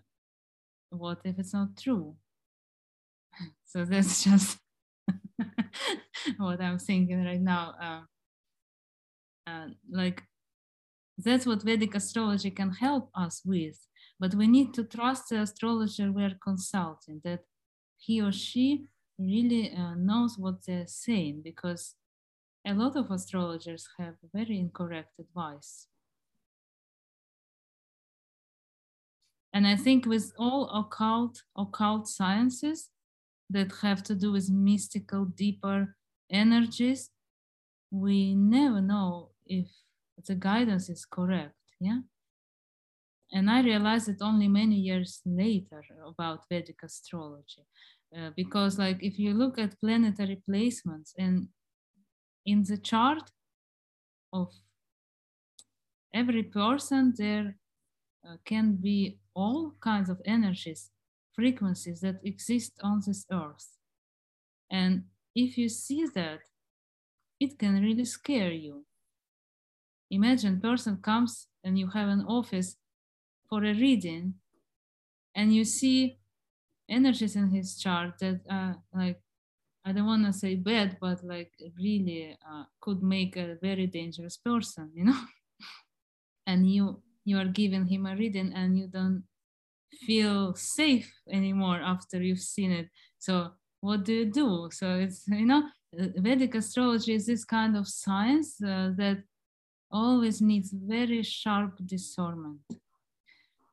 what if it's not true? so that's just what I'm thinking right now. Uh, uh, like that's what Vedic astrology can help us with. But we need to trust the astrologer we're consulting, that he or she really uh, knows what they're saying, because a lot of astrologers have very incorrect advice. And I think with all occult, occult sciences that have to do with mystical, deeper energies, we never know if the guidance is correct yeah? And i realized it only many years later about vedic astrology uh, because like if you look at planetary placements and in the chart of every person there uh, can be all kinds of energies frequencies that exist on this earth. And if you see that it can really scare you. Imagine a person comes and you have an office for a reading and you see energies in his chart that uh, like i don't want to say bad but like really uh, could make a very dangerous person you know? And you you are giving him a reading and you don't feel safe anymore after you've seen it so what do you do so it's you know vedic astrology is this kind of science uh, that always needs very sharp discernment.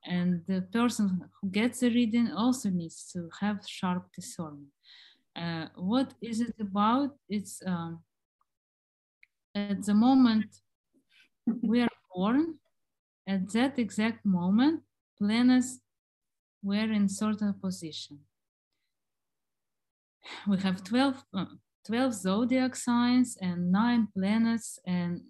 And the person who gets a reading also needs to have sharp discernment. Uh, what is it about? It's um, at the moment we are born, at that exact moment, planets were in certain position. We have 12, uh, 12 zodiac signs and nine planets and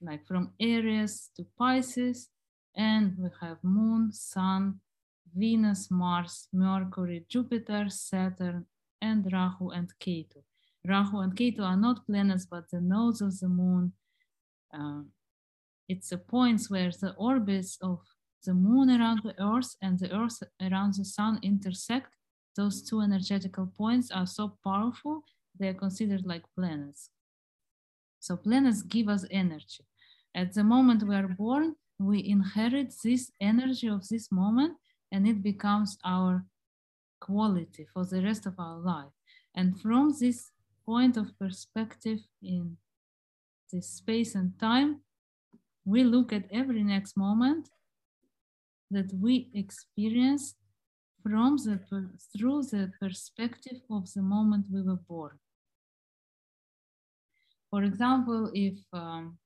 like from Aries to Pisces and we have moon, sun, Venus, Mars, Mercury, Jupiter, Saturn, and Rahu and Ketu. Rahu and Ketu are not planets, but the nodes of the moon. Uh, it's the points where the orbits of the moon around the earth and the earth around the sun intersect. Those two energetical points are so powerful, they're considered like planets. So planets give us energy. At the moment we are born, we inherit this energy of this moment and it becomes our quality for the rest of our life. And from this point of perspective in this space and time, we look at every next moment that we experience from the through the perspective of the moment we were born. For example, if um,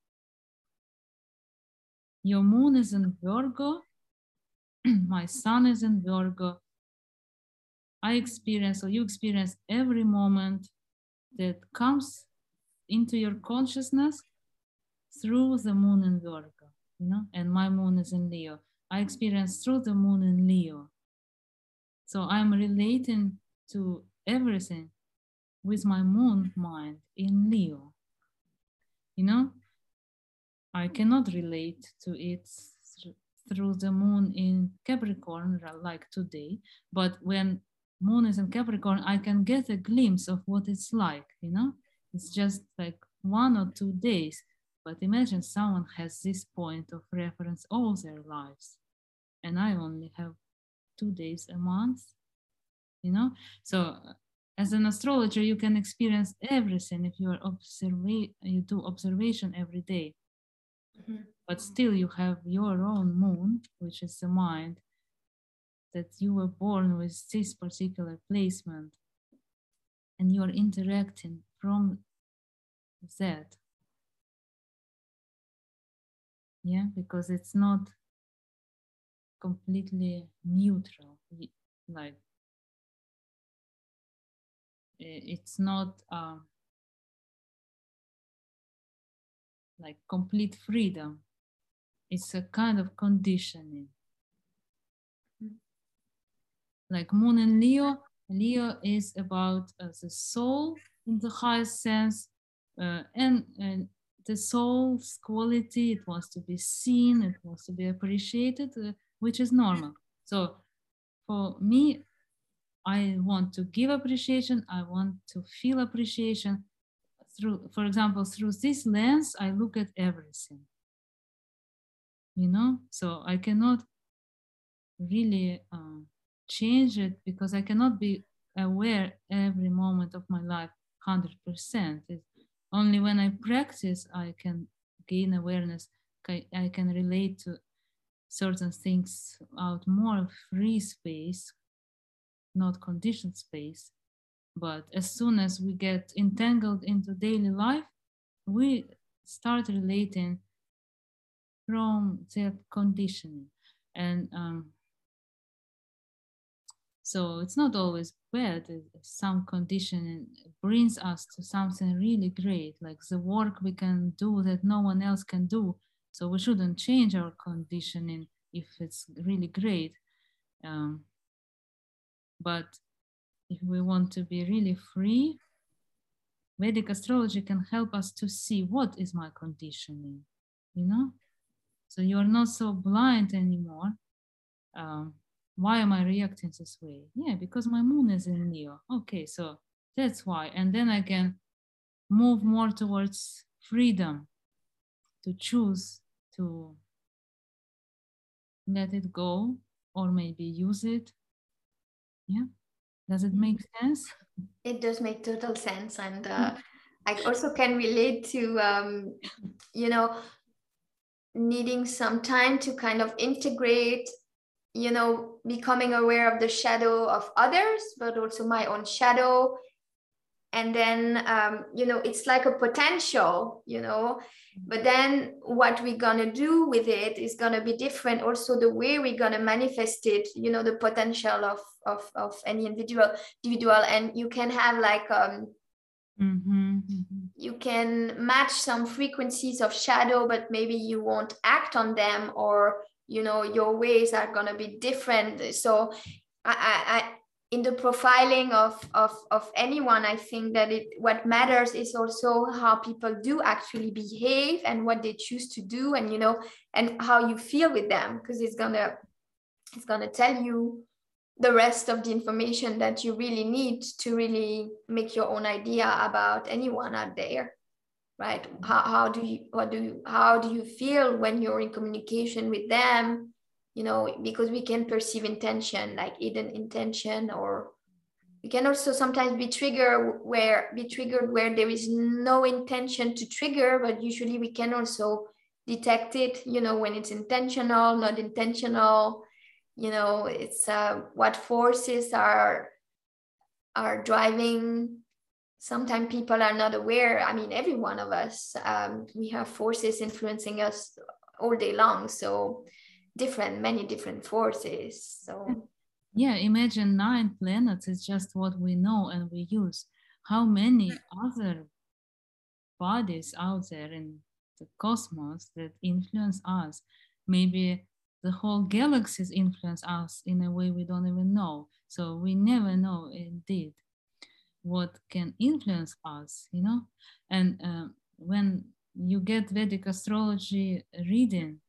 your moon is in Virgo, my sun is in Virgo, I experience or you experience every moment that comes into your consciousness through the moon in Virgo, you know, and my moon is in Leo. I experience through the moon in Leo. So I'm relating to everything with my moon mind in Leo. You know, I cannot relate to it through the moon in Capricorn like today, but when moon is in Capricorn, I can get a glimpse of what it's like, you know? It's just like one or two days. But imagine someone has this point of reference all their lives. And I only have two days a month, you know? So as an astrologer, you can experience everything if you are observa- you do observation every day. Mm-hmm. But still you have your own moon, which is the mind, that you were born with this particular placement and you're interacting from that. Yeah, because it's not completely neutral. Like, it's not uh, like complete freedom. It's a kind of conditioning like Moon and Leo. Leo is about uh, the soul in the highest sense, uh, and, and the soul's quality. It wants to be seen, it wants to be appreciated, uh, which is normal. So for me, I want to give appreciation. I want to feel appreciation through, for example, through this lens, I look at everything. You know, so I cannot really um, change it because I cannot be aware every moment of my life 100%. It's only when I practice, I can gain awareness. I can relate to certain things out more free space, not conditioned space. But as soon as we get entangled into daily life, we start relating from that conditioning. And um, so it's not always bad. Some condition brings us to something really great, like the work we can do that no one else can do. So we shouldn't change our conditioning if it's really great. Um, but if we want to be really free, Vedic astrology can help us to see what is my conditioning, you know? So you're not so blind anymore. Um, why am I reacting this way? Yeah, because my moon is in Leo. Okay, so that's why. And then I can move more towards freedom to choose to let it go or maybe use it. Yeah. Does it make sense? It does make total sense. And uh, I also can relate to, um, you know, needing some time to kind of integrate you know becoming aware of the shadow of others but also my own shadow and then um, you know it's like a potential you know but then what we're gonna do with it is gonna be different also the way we're gonna manifest it you know the potential of of, of any individual individual and you can have like um Mm-hmm, mm-hmm. You can match some frequencies of shadow, but maybe you won't act on them, or you know your ways are gonna be different. So, I, I, I in the profiling of, of of anyone, I think that it what matters is also how people do actually behave and what they choose to do, and you know, and how you feel with them, because it's gonna it's gonna tell you the rest of the information that you really need to really make your own idea about anyone out there right? How, how do you what do you how do you feel when you're in communication with them you know because we can perceive intention like hidden intention or we can also sometimes be triggered where be triggered where there is no intention to trigger but usually we can also detect it you know when it's intentional not intentional. You know it's uh, what forces are are driving. Sometimes people are not aware. I mean every one of us um, we have forces influencing us all day long. So different many different forces so yeah imagine nine planets is just what we know and we use how many other bodies out there in the cosmos that influence us maybe the whole galaxies influence us in a way we don't even know. So we never know indeed what can influence us, you know. And uh, when you get Vedic astrology reading,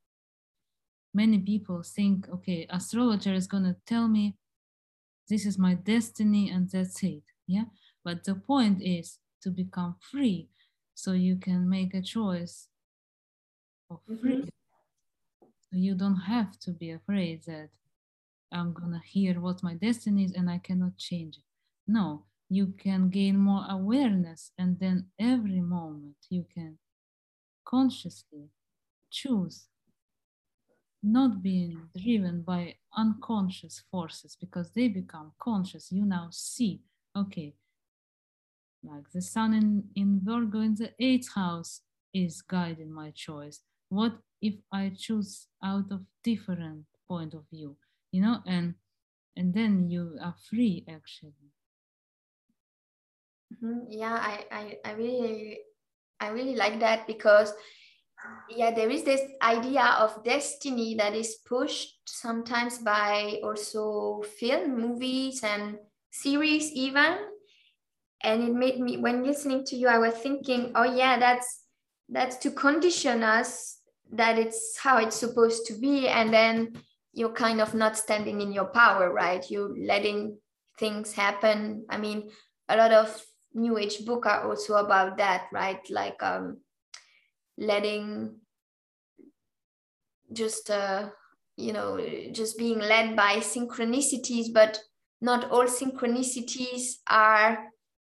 many people think, okay, astrologer is going to tell me this is my destiny and that's it. Yeah. But the point is to become free so you can make a choice of free. Mm-hmm you don't have to be afraid that I'm gonna hear what my destiny is and I cannot change it. No, you can gain more awareness, and then every moment you can consciously choose not being driven by unconscious forces because they become conscious. You now see, okay, like the sun in, in Virgo in the eighth house is guiding my choice. What if I choose out of different point of view, you know, and and then you are free actually. Mm-hmm. Yeah, I, I, I really I really like that because yeah, there is this idea of destiny that is pushed sometimes by also film, movies, and series even. And it made me when listening to you, I was thinking, oh yeah, that's that's to condition us that it's how it's supposed to be. And then you're kind of not standing in your power right? You're letting things happen. I mean a lot of new age book are also about that right? Like um letting just uh you know just being led by synchronicities but not all synchronicities are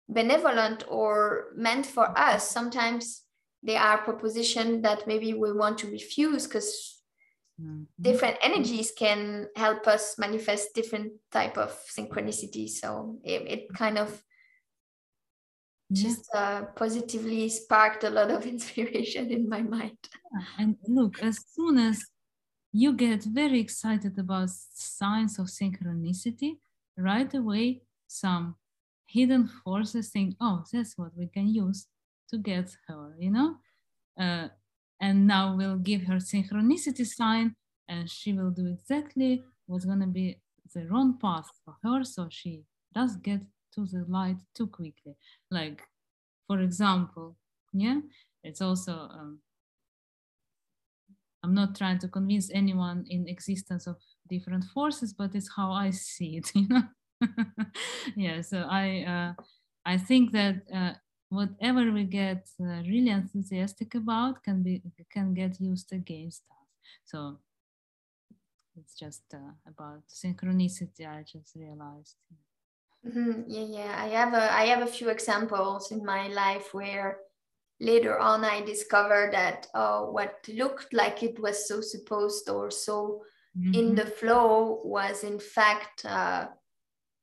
benevolent or meant for us sometimes they are propositions that maybe we want to refuse because mm-hmm. different energies can help us manifest different type of synchronicity so it, it kind of just uh, positively sparked a lot of inspiration in my mind and look as soon as you get very excited about signs of synchronicity right away some hidden forces think oh that's what we can use to get her, you know? Uh, and now we'll give her synchronicity sign and she will do exactly what's going to be the wrong path for her so she does get to the light too quickly. Like for example yeah it's also um, i'm not trying to convince anyone in existence of different forces but it's how i see it you know? Yeah so i uh, i think that uh, whatever we get uh, really enthusiastic about can be can get used against us. So it's just uh, about synchronicity i just realized mm-hmm. yeah yeah i have a i have a few examples in my life where later on i discovered that uh, what looked like it was so supposed or so mm-hmm. in the flow was in fact uh,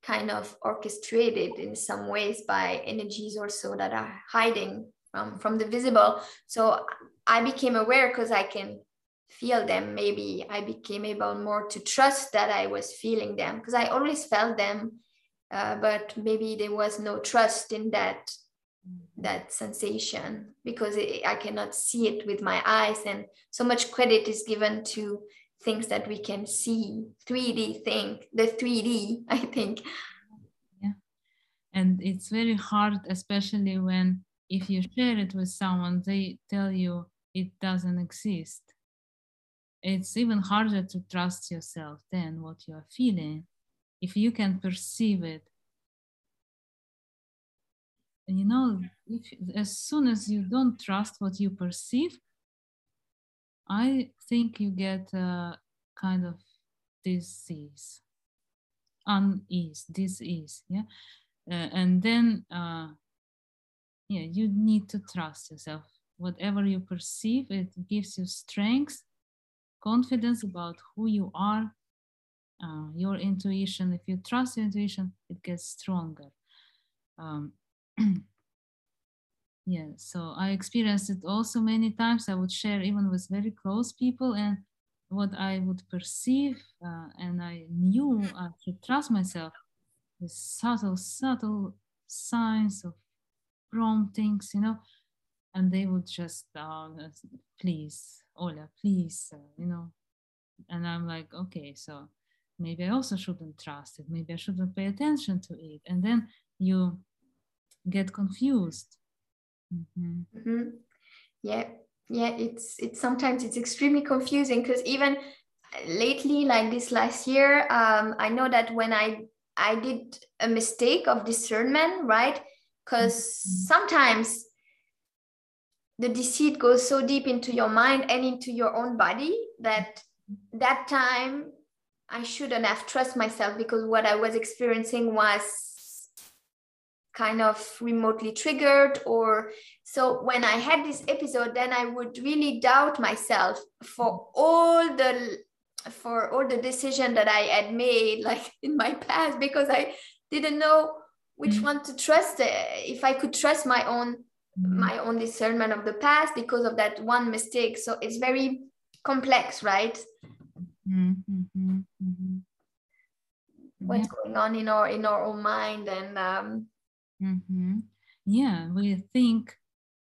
kind of orchestrated in some ways by energies also that are hiding from, from the visible. So I became aware because I can feel them. Maybe I became able more to trust that I was feeling them because I always felt them, uh, but maybe there was no trust in that that sensation because it, I cannot see it with my eyes. And so much credit is given to things that we can see, 3D thing, the 3D, I think. Yeah. And it's very hard, especially when if you share it with someone, they tell you it doesn't exist. It's even harder to trust yourself than what you are feeling. If you can perceive it and you know, if, as soon as you don't trust what you perceive, I think you get a kind of disease, unease, disease, yeah. Uh, and then, uh, yeah, you need to trust yourself. Whatever you perceive, it gives you strength, confidence about who you are, uh, your intuition. If you trust your intuition, it gets stronger. Um, yeah so i experienced it also many times i would share even with very close people and what i would perceive uh, and i knew i should trust myself the subtle subtle signs of promptings you know and they would just uh, please Ola, please uh, you know and i'm like okay so maybe i also shouldn't trust it maybe i shouldn't pay attention to it and then you get confused mm-hmm. Mm-hmm. yeah yeah it's it's sometimes it's extremely confusing because even lately like this last year um, i know that when i i did a mistake of discernment right because mm-hmm. sometimes the deceit goes so deep into your mind and into your own body that that time i shouldn't have trust myself because what i was experiencing was kind of remotely triggered or so when i had this episode then i would really doubt myself for all the for all the decision that i had made like in my past because i didn't know which mm-hmm. one to trust uh, if i could trust my own mm-hmm. my own discernment of the past because of that one mistake so it's very complex right mm-hmm. What's yeah. going on in our in our own mind and um, Mm-hmm. Yeah, we think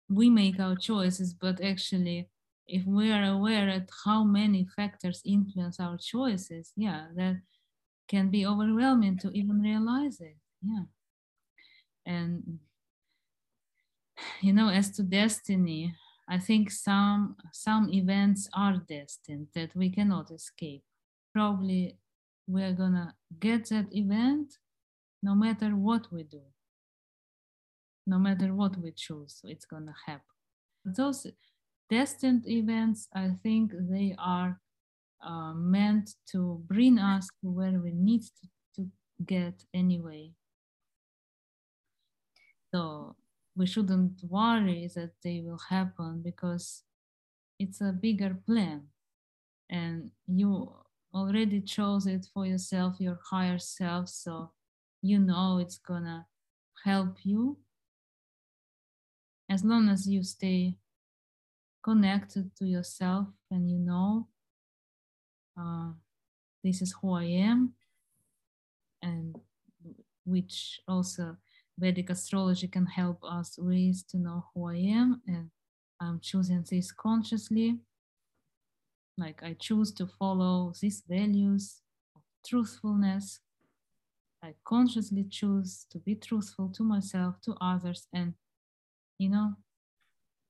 we make our choices, but actually, if we are aware at how many factors influence our choices, yeah, that can be overwhelming to even realize it. Yeah. And you know, as to destiny, I think some some events are destined that we cannot escape. Probably we're gonna get that event no matter what we do no matter what we choose, it's gonna happen. Those destined events, I think they are uh, meant to bring us to where we need to, to get anyway. So we shouldn't worry that they will happen because it's a bigger plan and you already chose it for yourself your higher self so you know it's gonna help you as long as you stay connected to yourself and you know uh, this is who I am, and which also Vedic astrology can help us with to know who I am, and I'm choosing this consciously. Like I choose to follow these values of truthfulness. I consciously choose to be truthful to myself, to others, and you know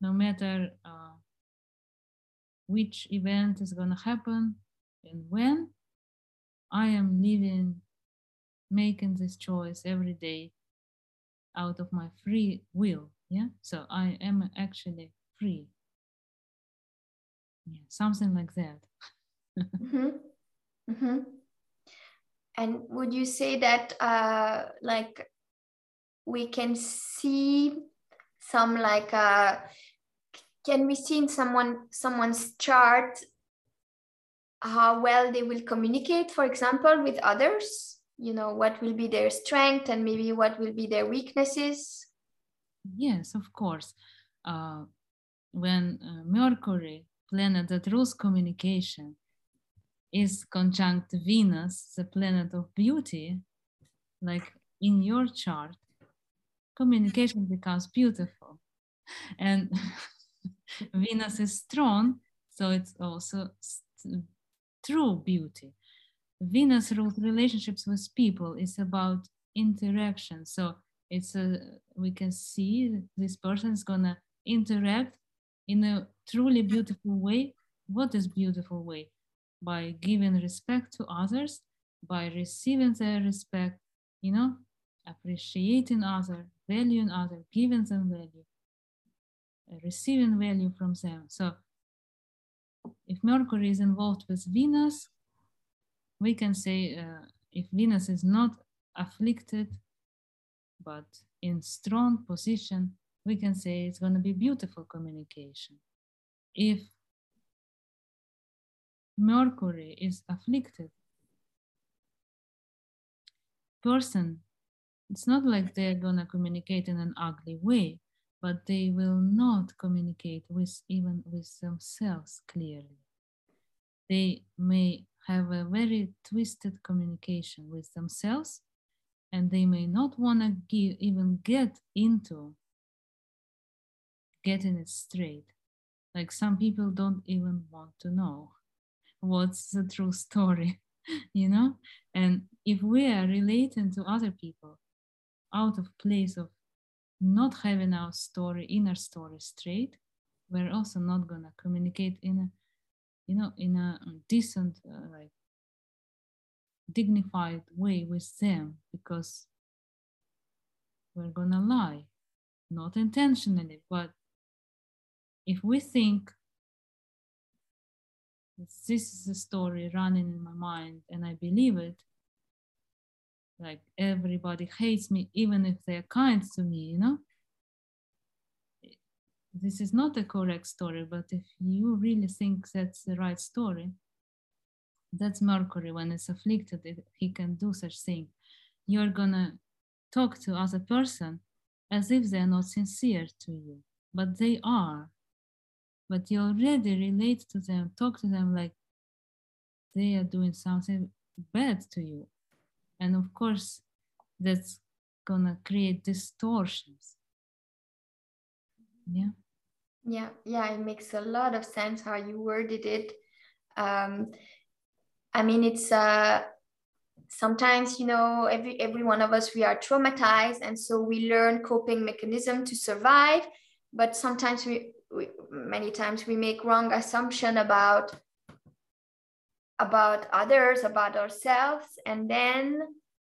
no matter uh, which event is going to happen and when i am living making this choice every day out of my free will yeah so i am actually free yeah something like that mm-hmm. Mm-hmm. and would you say that uh like we can see some like uh, can we see in someone someone's chart how well they will communicate for example with others you know what will be their strength and maybe what will be their weaknesses yes of course uh, when uh, mercury planet that rules communication is conjunct venus the planet of beauty like in your chart communication becomes beautiful. And Venus is strong, so it's also true beauty. Venus rules relationships with people. It's about interaction. So it's a we can see this person is gonna interact in a truly beautiful way. What is beautiful way? By giving respect to others, by receiving their respect, you know, appreciating other, valuing other, giving them value, receiving value from them. So if Mercury is involved with Venus, we can say uh, if Venus is not afflicted, but in strong position, we can say it's going to be beautiful communication. If Mercury is afflicted, person, it's not like they're going to communicate in an ugly way, but they will not communicate with even with themselves clearly. They may have a very twisted communication with themselves and they may not want to give even get into getting it straight. Like some people don't even want to know what's the true story you know? And if we are relating to other people out of place of not having our story inner story straight we're also not to communicate in a you know in a decent uh, like dignified way with them because we're gonna lie. Not intentionally but if we think this is a story running in my mind and i believe it like everybody hates me even if they're kind to me you know? This is not a correct story but if you really think that's the right story that's mercury. When it's afflicted it, he can do such thing. You're gonna talk to other person as if they're not sincere to you but they are but you already relate to them talk to them like they are doing something bad to you. And of course that's gonna create distortions. Yeah. Yeah yeah it makes a lot of sense how you worded it. Um i mean it's uh sometimes you know every every one of us we are traumatized and so we learn coping mechanism to survive but sometimes we, we many times we make wrong assumption about about others about ourselves and then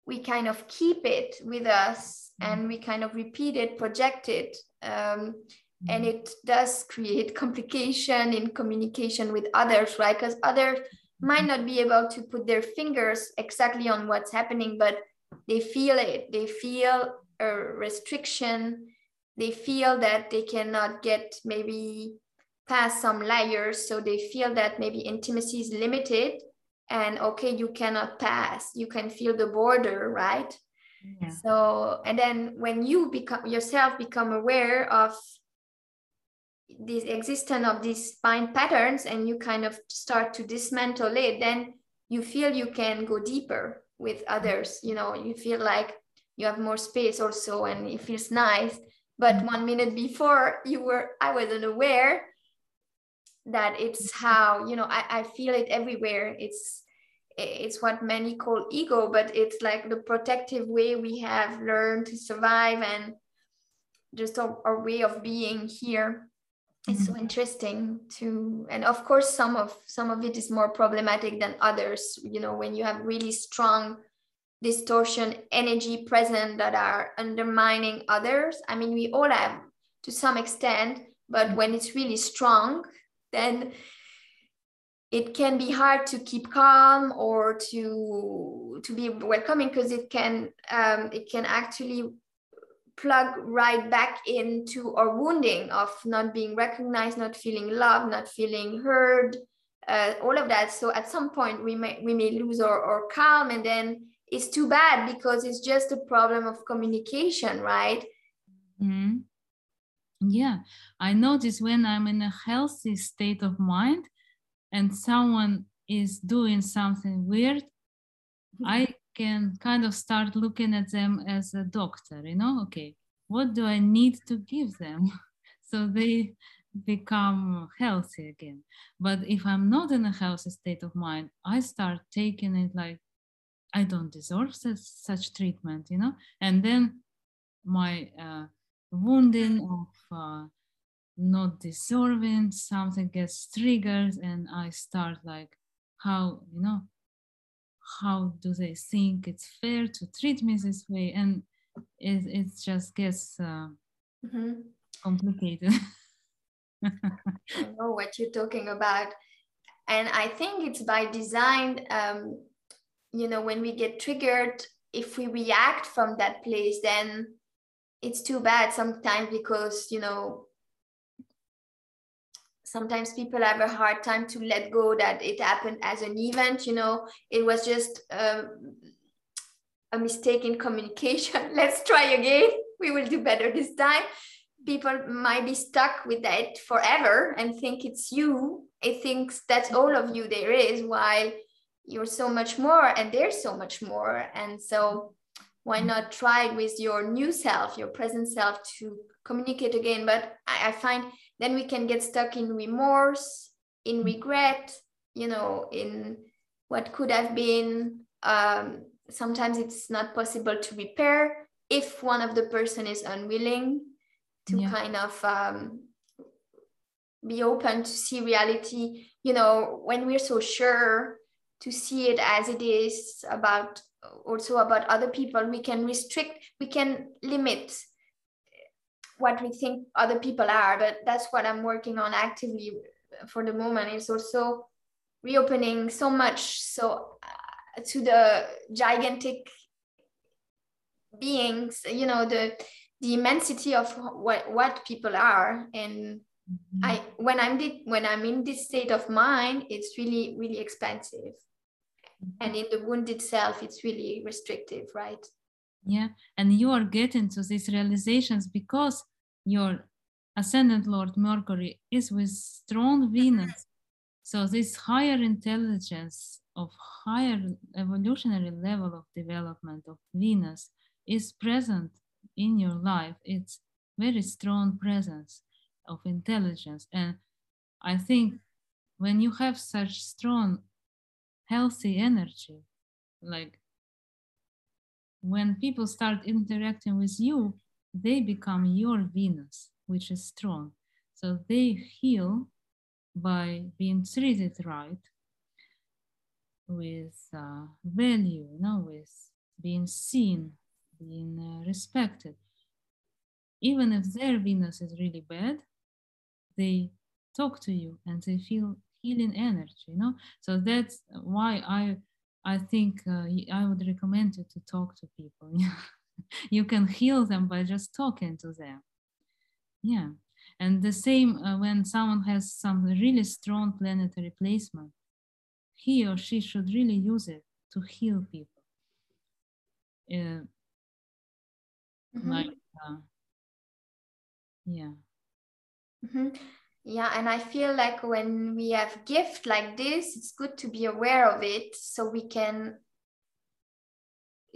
we kind of keep it with us and we kind of repeat it project it um, and it does create complication in communication with others right? Because others might not be able to put their fingers exactly on what's happening but they feel it. They feel a restriction they feel that they cannot get maybe past some layers so they feel that maybe intimacy is limited and okay you cannot pass. You can feel the border right? Yeah. so and then when you become yourself become aware of this existence of these spine patterns and you kind of start to dismantle it then you feel you can go deeper with others. You know you feel like you have more space also and it feels nice but one minute before you were i wasn't aware that it's how you know I, I feel it everywhere it's it's what many call ego but it's like the protective way we have learned to survive and just our, our way of being here it's so mm-hmm. interesting to and of course some of some of it is more problematic than others you know when you have really strong distortion energy present that are undermining others i mean we all have to some extent but mm-hmm. when it's really strong then it can be hard to keep calm or to to be welcoming because it can um, it can actually plug right back into our wounding of not being recognized, not feeling loved, not feeling heard, uh, all of that. So at some point we may we may lose our, our calm, and then it's too bad because it's just a problem of communication, right? Mm-hmm. Yeah, I notice when I'm in a healthy state of mind, and someone is doing something weird, I can kind of start looking at them as a doctor, you know, okay, what do I need to give them so they become healthy again? But if I'm not in a healthy state of mind, I start taking it like I don't deserve such, treatment, you know, and then my uh, wounding of uh, not deserving something gets triggered and i start like how you know how do they think it's fair to treat me this way? And it, it just gets uh, mm-hmm. complicated. I know what you're talking about. And i think it's by design um, you know when we get triggered if we react from that place then it's too bad sometimes because you know sometimes people have a hard time to let go that it happened as an event you know. It was just um, a mistake in communication. Let's try again. We will do better this time. People might be stuck with that forever and think it's you. It thinks that's all of you there is while you're so much more and there's so much more and so why mm. not try with your new self your present self to communicate again but I, I, find then we can get stuck in remorse in mm. regret you know in what could have been um, sometimes it's not possible to repair if one of the person is unwilling to yeah. kind of um, be open to see reality you know when we're so sure to see it as it is about also about other people. We can restrict we can limit what we think other people are but that's what i'm working on actively for the moment. It's also reopening so much so uh, to the gigantic beings you know the the immensity of what what people are. And mm-hmm. i when i'm di- when i'm in this state of mind it's really really expansive and in the wound itself it's really restrictive right? Yeah and you are getting to these realizations because your ascendant lord mercury is with strong venus. So this higher intelligence of higher evolutionary level of development of venus is present in your life. It's very strong presence of intelligence. And i think when you have such strong healthy energy. Like when people start interacting with you, they become your Venus, which is strong. So they heal by being treated right with uh, value, you know, with being seen, being uh, respected. Even if their Venus is really bad, they talk to you and they feel healing energy you know? So that's why i i think uh, i would recommend you to talk to people. You can heal them by just talking to them. Yeah. And the same uh, when someone has some really strong planetary placement he or she should really use it to heal people. Uh, mm-hmm. like uh, yeah. Mm-hmm yeah and i feel like when we have gift like this it's good to be aware of it so we can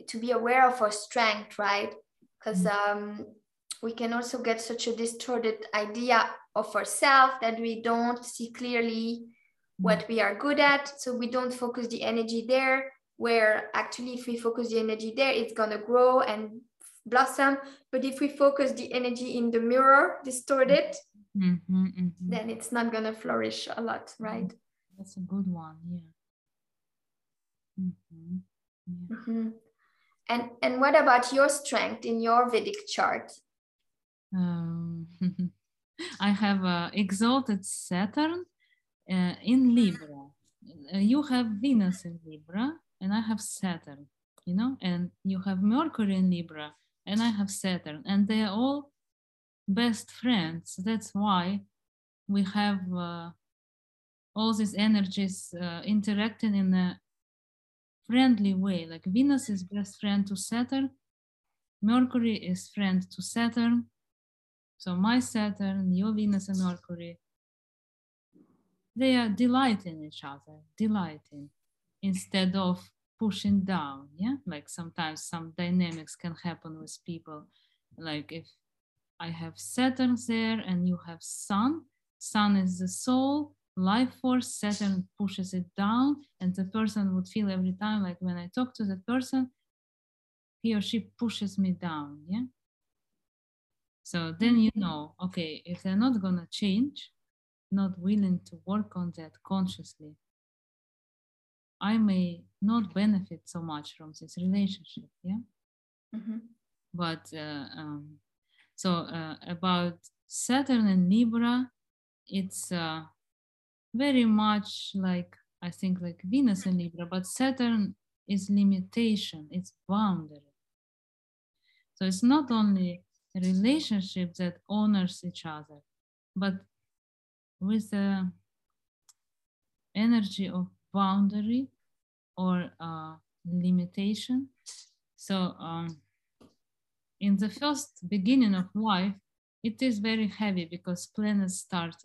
to be aware of our strength right because mm-hmm. um, we can also get such a distorted idea of ourselves that we don't see clearly mm-hmm. what we are good at so we don't focus the energy there where actually if we focus the energy there it's going to grow and blossom but if we focus the energy in the mirror distorted mm-hmm, mm-hmm. then it's not going to flourish a lot, right? That's a good one. Yeah. Mm-hmm. yeah. Mm-hmm. And and what about your strength in your Vedic chart? Um, I have uh, exalted Saturn uh, in Libra. Uh, you have Venus in Libra, and I have Saturn. You know, and you have Mercury in Libra, and I have Saturn, and they are all best friends. That's why we have uh, all these energies uh, interacting in a friendly way. Like Venus is best friend to Saturn, Mercury is friend to Saturn. So my Saturn, your Venus and Mercury, they are delighting each other, delighting instead of pushing down. Yeah, like sometimes some dynamics can happen with people. Like if I have Saturn there, and you have Sun. Sun is the soul, life force. Saturn pushes it down, and the person would feel every time, like when I talk to the person, he or she pushes me down. Yeah. So then you know, okay, if they're not gonna change, not willing to work on that consciously, I may not benefit so much from this relationship. Yeah. Mm-hmm. But uh, um, so uh, about Saturn and Libra, it's uh, very much like I think like Venus and Libra, but Saturn is limitation, it's boundary. So it's not only a relationship that honors each other, but with the energy of boundary or uh, limitation. So um, in the first beginning of life, it is very heavy because planets start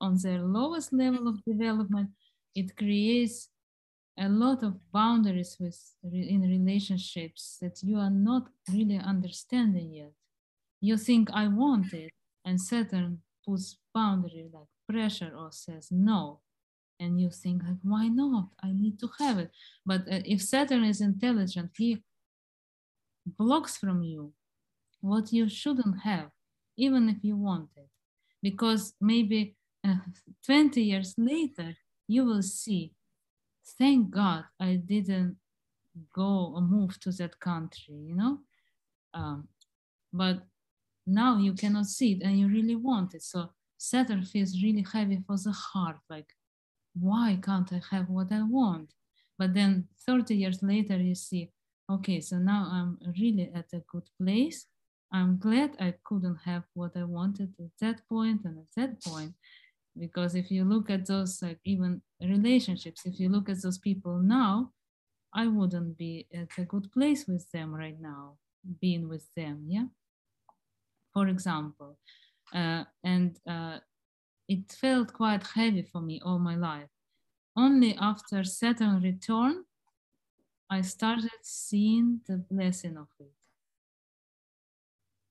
on their lowest level of development. It creates a lot of boundaries with in relationships that you are not really understanding yet. You think I want it, and Saturn puts boundary like pressure or says no, and you think like why not? I need to have it. But uh, if Saturn is intelligent, he blocks from you what you shouldn't have, even if you want it, because maybe uh, 20 years later you will see thank God I didn't go or move to that country, you know? Um, but now you cannot see it and you really want it. So Saturn feels really heavy for the heart, like, why can't I have what I want? But then 30 years later, you see, okay, so now I'm really at a good place. I'm glad I couldn't have what I wanted at that point and at that point because if you look at those like even relationships if you look at those people now i wouldn't be at a good place with them right now being with them yeah? For example uh, and uh, it felt quite heavy for me all my life. Only after saturn return i started seeing the blessing of it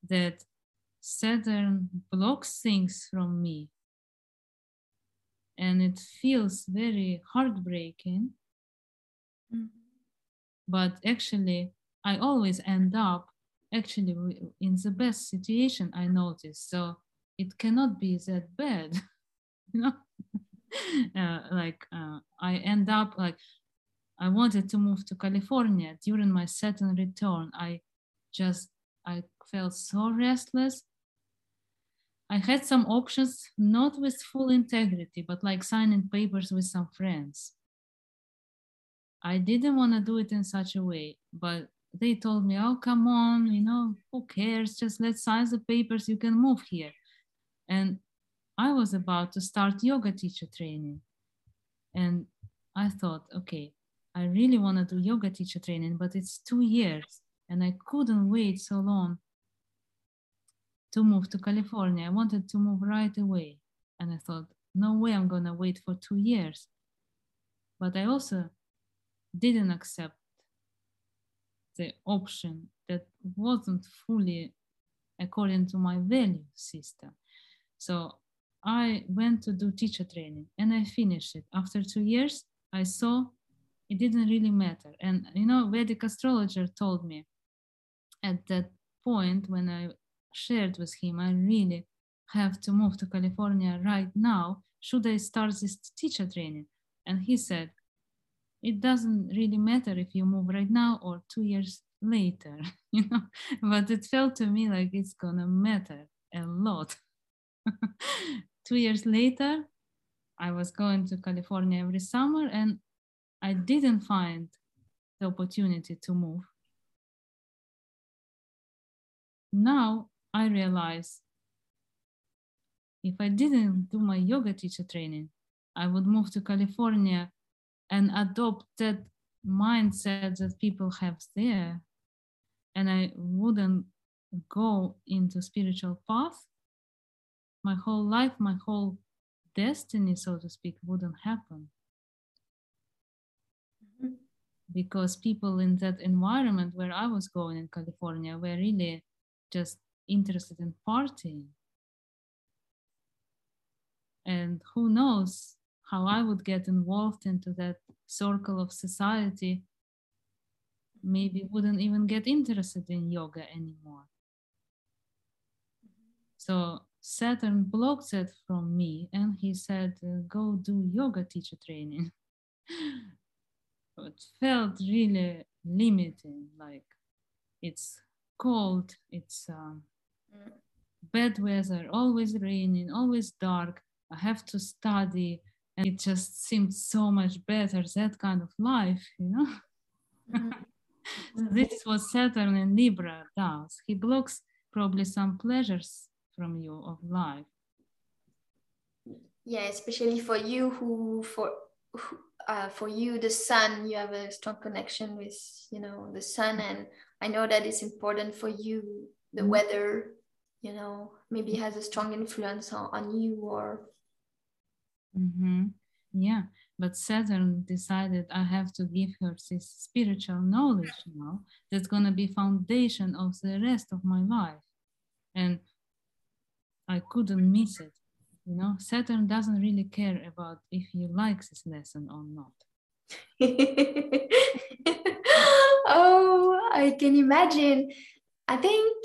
that saturn blocks things from me and it feels very heartbreaking. Mm-hmm. But actually, I always end up actually in the best situation I notice. So it cannot be that bad, you know. uh, like uh, I end up like I wanted to move to California during my Saturn return. I just I felt so restless I had some options, not with full integrity, but like signing papers with some friends. I didn't want to do it in such a way, but they told me, oh, come on, you know, who cares? Just let's sign the papers, you can move here. And I was about to start yoga teacher training. And I thought, okay, I really want to do yoga teacher training, but it's two years and I couldn't wait so long to move to California. I wanted to move right away. And I thought, no way I'm going to wait for two years. But I also didn't accept the option that wasn't fully according to my value system. So I went to do teacher training and I finished it. After two years, I saw it didn't really matter. And you know, Vedic astrologer told me at that point when I shared with him, I really have to move to California right now. Should I start this teacher training? And he said, it doesn't really matter if you move right now or two years later, you know, but it felt to me like it's gonna matter a lot. two years later, I was going to California every summer and I didn't find the opportunity to move. Now I realized if I didn't do my yoga teacher training, I would move to California and adopt that mindset that people have there. And I wouldn't go into spiritual path. My whole life, my whole destiny, so to speak, wouldn't happen. Mm-hmm. Because people in that environment where I was going in California were really just interested in partying. And who knows how I would get involved into that circle of society, maybe wouldn't even get interested in yoga anymore. So Saturn blocked that from me and he said, uh, go do yoga teacher training. it felt really limiting, like it's cold, it's um, mm. bad weather, always raining, always dark. I have to study, and it just seemed so much better that kind of life, you know. So this is what Saturn in Libra does. He blocks probably some pleasures from you of life. Yeah, especially for you who for who, uh, for you the sun you have a strong connection with you know the sun and i know that it's important for you the mm-hmm. weather you know maybe has a strong influence on, on you or mm-hmm. yeah but saturn decided i have to give her this spiritual knowledge now that's going to be foundation of the rest of my life. And i couldn't miss it you know. Saturn doesn't really care about if you like this lesson or not. Oh i can imagine. I think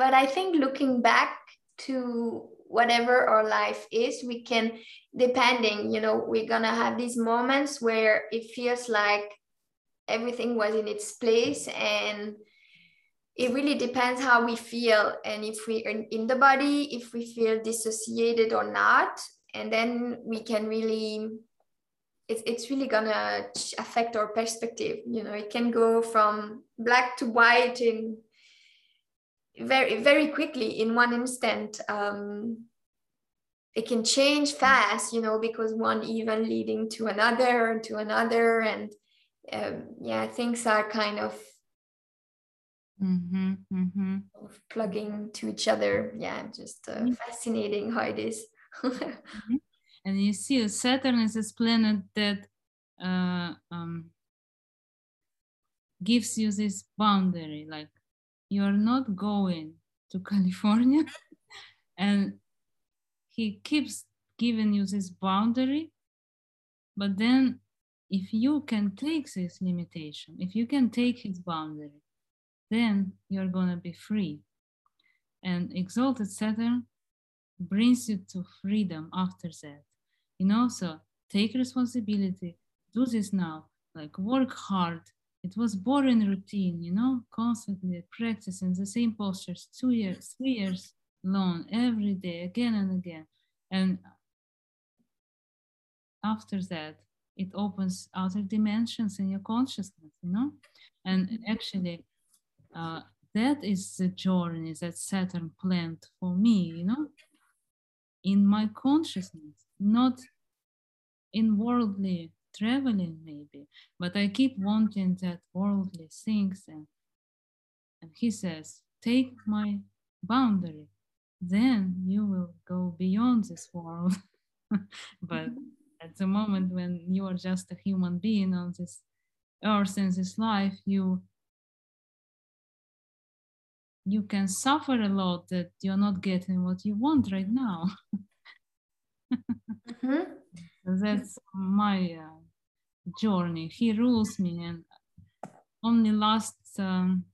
but i think looking back to whatever our life is we can depending you know we're gonna have these moments where it feels like everything was in its place and it really depends how we feel and if we are in the body if we feel dissociated or not. And then we can really it's, it's really gonna affect our perspective. You know it can go from black to white in very very quickly in one instant um, it can change fast you know because one even leading to another to another and um, yeah things are kind of mm-hmm, mm-hmm. plugging to each other. Yeah, just uh, mm-hmm. fascinating how it is. mm-hmm. And you see, Saturn is this planet that uh, um, gives you this boundary, like you are not going to California, and he keeps giving you this boundary. But then, if you can take this limitation, if you can take his boundary, then you're to be free. And exalted Saturn brings you to freedom after that. You know, so take responsibility, do this now, like work hard. It was boring routine, you know, constantly practicing the same postures two years, three years long, every day, again and again. And after that, it opens other dimensions in your consciousness, you know? And actually, uh, that is the journey that Saturn planned for me, you know, in my consciousness, not in worldly traveling, maybe, but I keep wanting that worldly things. And, and he says, Take my boundary, then you will go beyond this world. but at the moment when you are just a human being on this earth in this life, you you can suffer a lot that you're not getting what you want right now. mm-hmm. That's my uh, journey. He rules me, and only last um,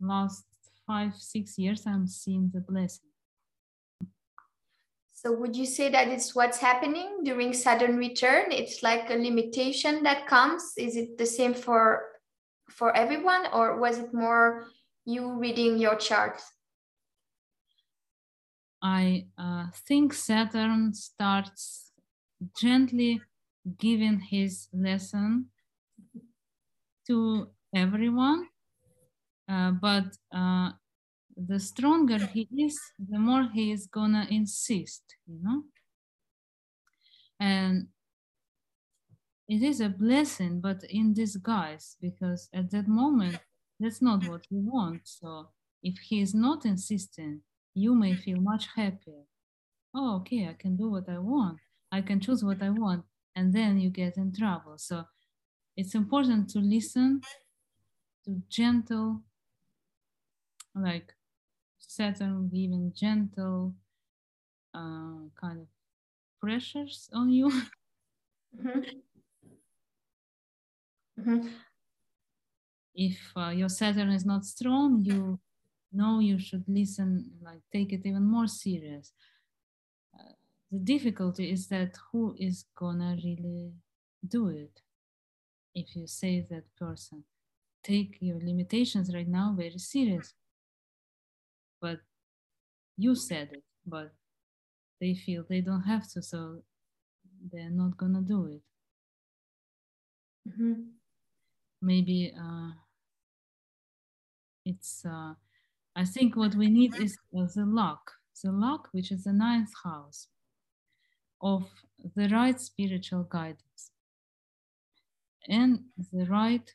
last five six years I'm seeing the blessing. So would you say that it's what's happening during Saturn return? It's like a limitation that comes. Is it the same for for everyone, or was it more you reading your chart? I uh, think Saturn starts gently giving his lesson to everyone, uh, but uh, the stronger he is, the more he is gonna insist, you know. And it is a blessing, but in disguise, because at that moment that's not what we want. So if he is not insisting, you may feel much happier. Oh, okay, I can do what I want. I can choose what I want. And then you get in trouble. So it's important to listen to gentle, like Saturn giving gentle uh, kind of pressures on you. Mm-hmm. Mm-hmm. If uh, your Saturn is not strong, you know you should listen, like take it even more serious. The difficulty is that who is gonna really do it? If you say that person, take your limitations right now very serious. But you said it, but they feel they don't have to, so they're not gonna do it. Mm-hmm. Maybe uh, it's. Uh, I think what we need is uh, the luck, the luck, which is the ninth house of the right spiritual guidance and the right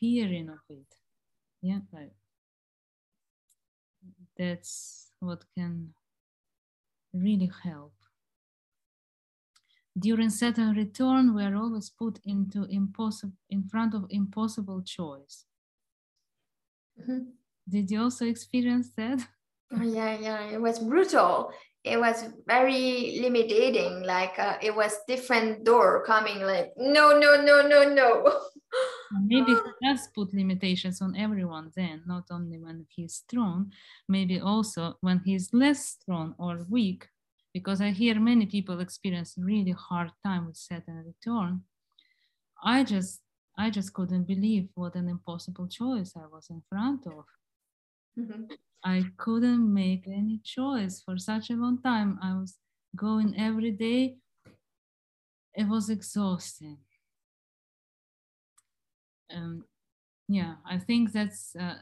hearing of it. Yeah, like that's what can really help. During Saturn return, we are always put into impossible in front of impossible choice. Mm-hmm. Did you also experience that? Oh, yeah, yeah, it was brutal. It was very limiting. Like uh, it was different door coming. Like no, no, no, no, no. maybe he does put limitations on everyone then, not only when he's strong, maybe also when he's less strong or weak. Because I hear many people experience really hard time with Saturn return. I just I just couldn't believe what an impossible choice I was in front of. Mm-hmm. I couldn't make any choice for such a long time. I was going every day. It was exhausting um, yeah, I think that's uh,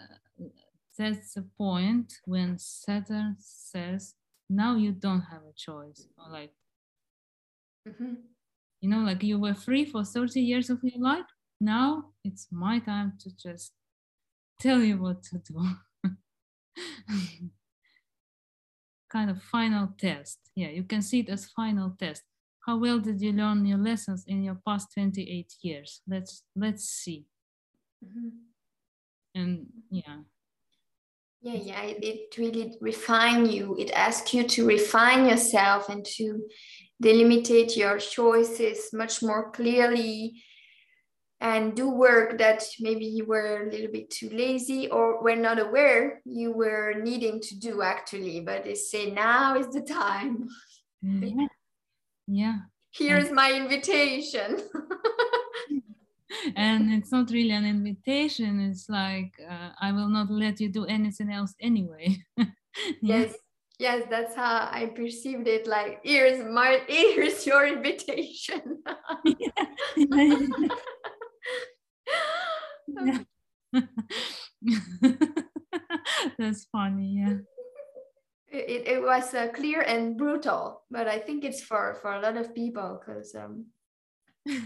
that's the point when Saturn says, "Now you don't have a choice," or like, mm-hmm. you know, like you were free for thirty years of your life. Now it's my time to just tell you what to do. kind of final test. Yeah, you can see it as final test. How well did you learn your lessons in your past 28 years? Let's let's see. Mm-hmm. And yeah. Yeah, yeah, it, it really refine you. It asks you to refine yourself and to delimitate your choices much more clearly and do work that maybe you were a little bit too lazy or were not aware you were needing to do actually. But they say now is the time. Yeah. Yeah. Here's my invitation. And it's not really an invitation. It's like uh, i will not let you do anything else anyway. Yes. Yes that's how i perceived it. Like here's my here's your invitation. Yeah. that's funny yeah it, it was uh, clear and brutal but i think it's for for a lot of people because um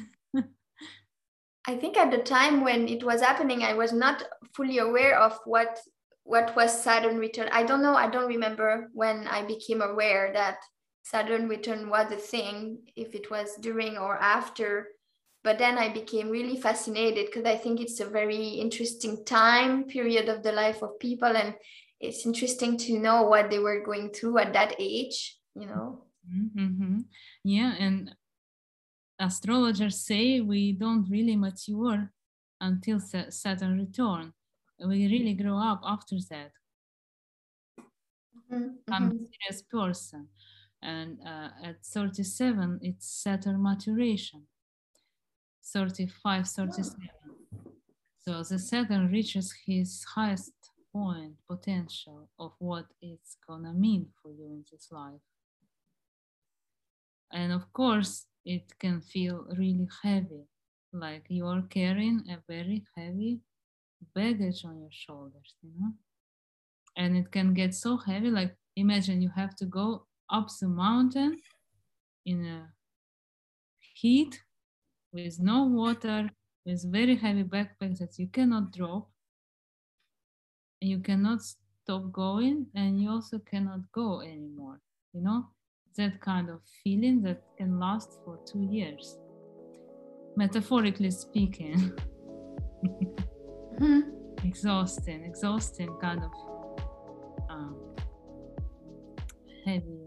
I think at the time when it was happening, I was not fully aware of what what was Saturn return. I don't know. I don't remember when I became aware that Saturn return was a thing, if it was during or after. But then I became really fascinated because I think it's a very interesting time period of the life of people, and it's interesting to know what they were going through at that age. You know. Mm-hmm. Yeah, and astrologers say we don't really mature until Saturn return. We really grow up after that. Mm-hmm. I'm a mm-hmm. serious person. And uh, at 37, it's Saturn maturation. 35, 37. So the Saturn reaches his highest point potential of what it's gonna mean for you in this life. And of course, it can feel really heavy, like you are carrying a very heavy baggage on your shoulders, you know? And it can get so heavy, like imagine you have to go up the mountain in a heat with no water, with very heavy backpack that you cannot drop. And you cannot stop going, and you also cannot go anymore, you know? that kind of feeling that can last for two years, metaphorically speaking. mm-hmm. exhausting, exhausting kind of uh, heavy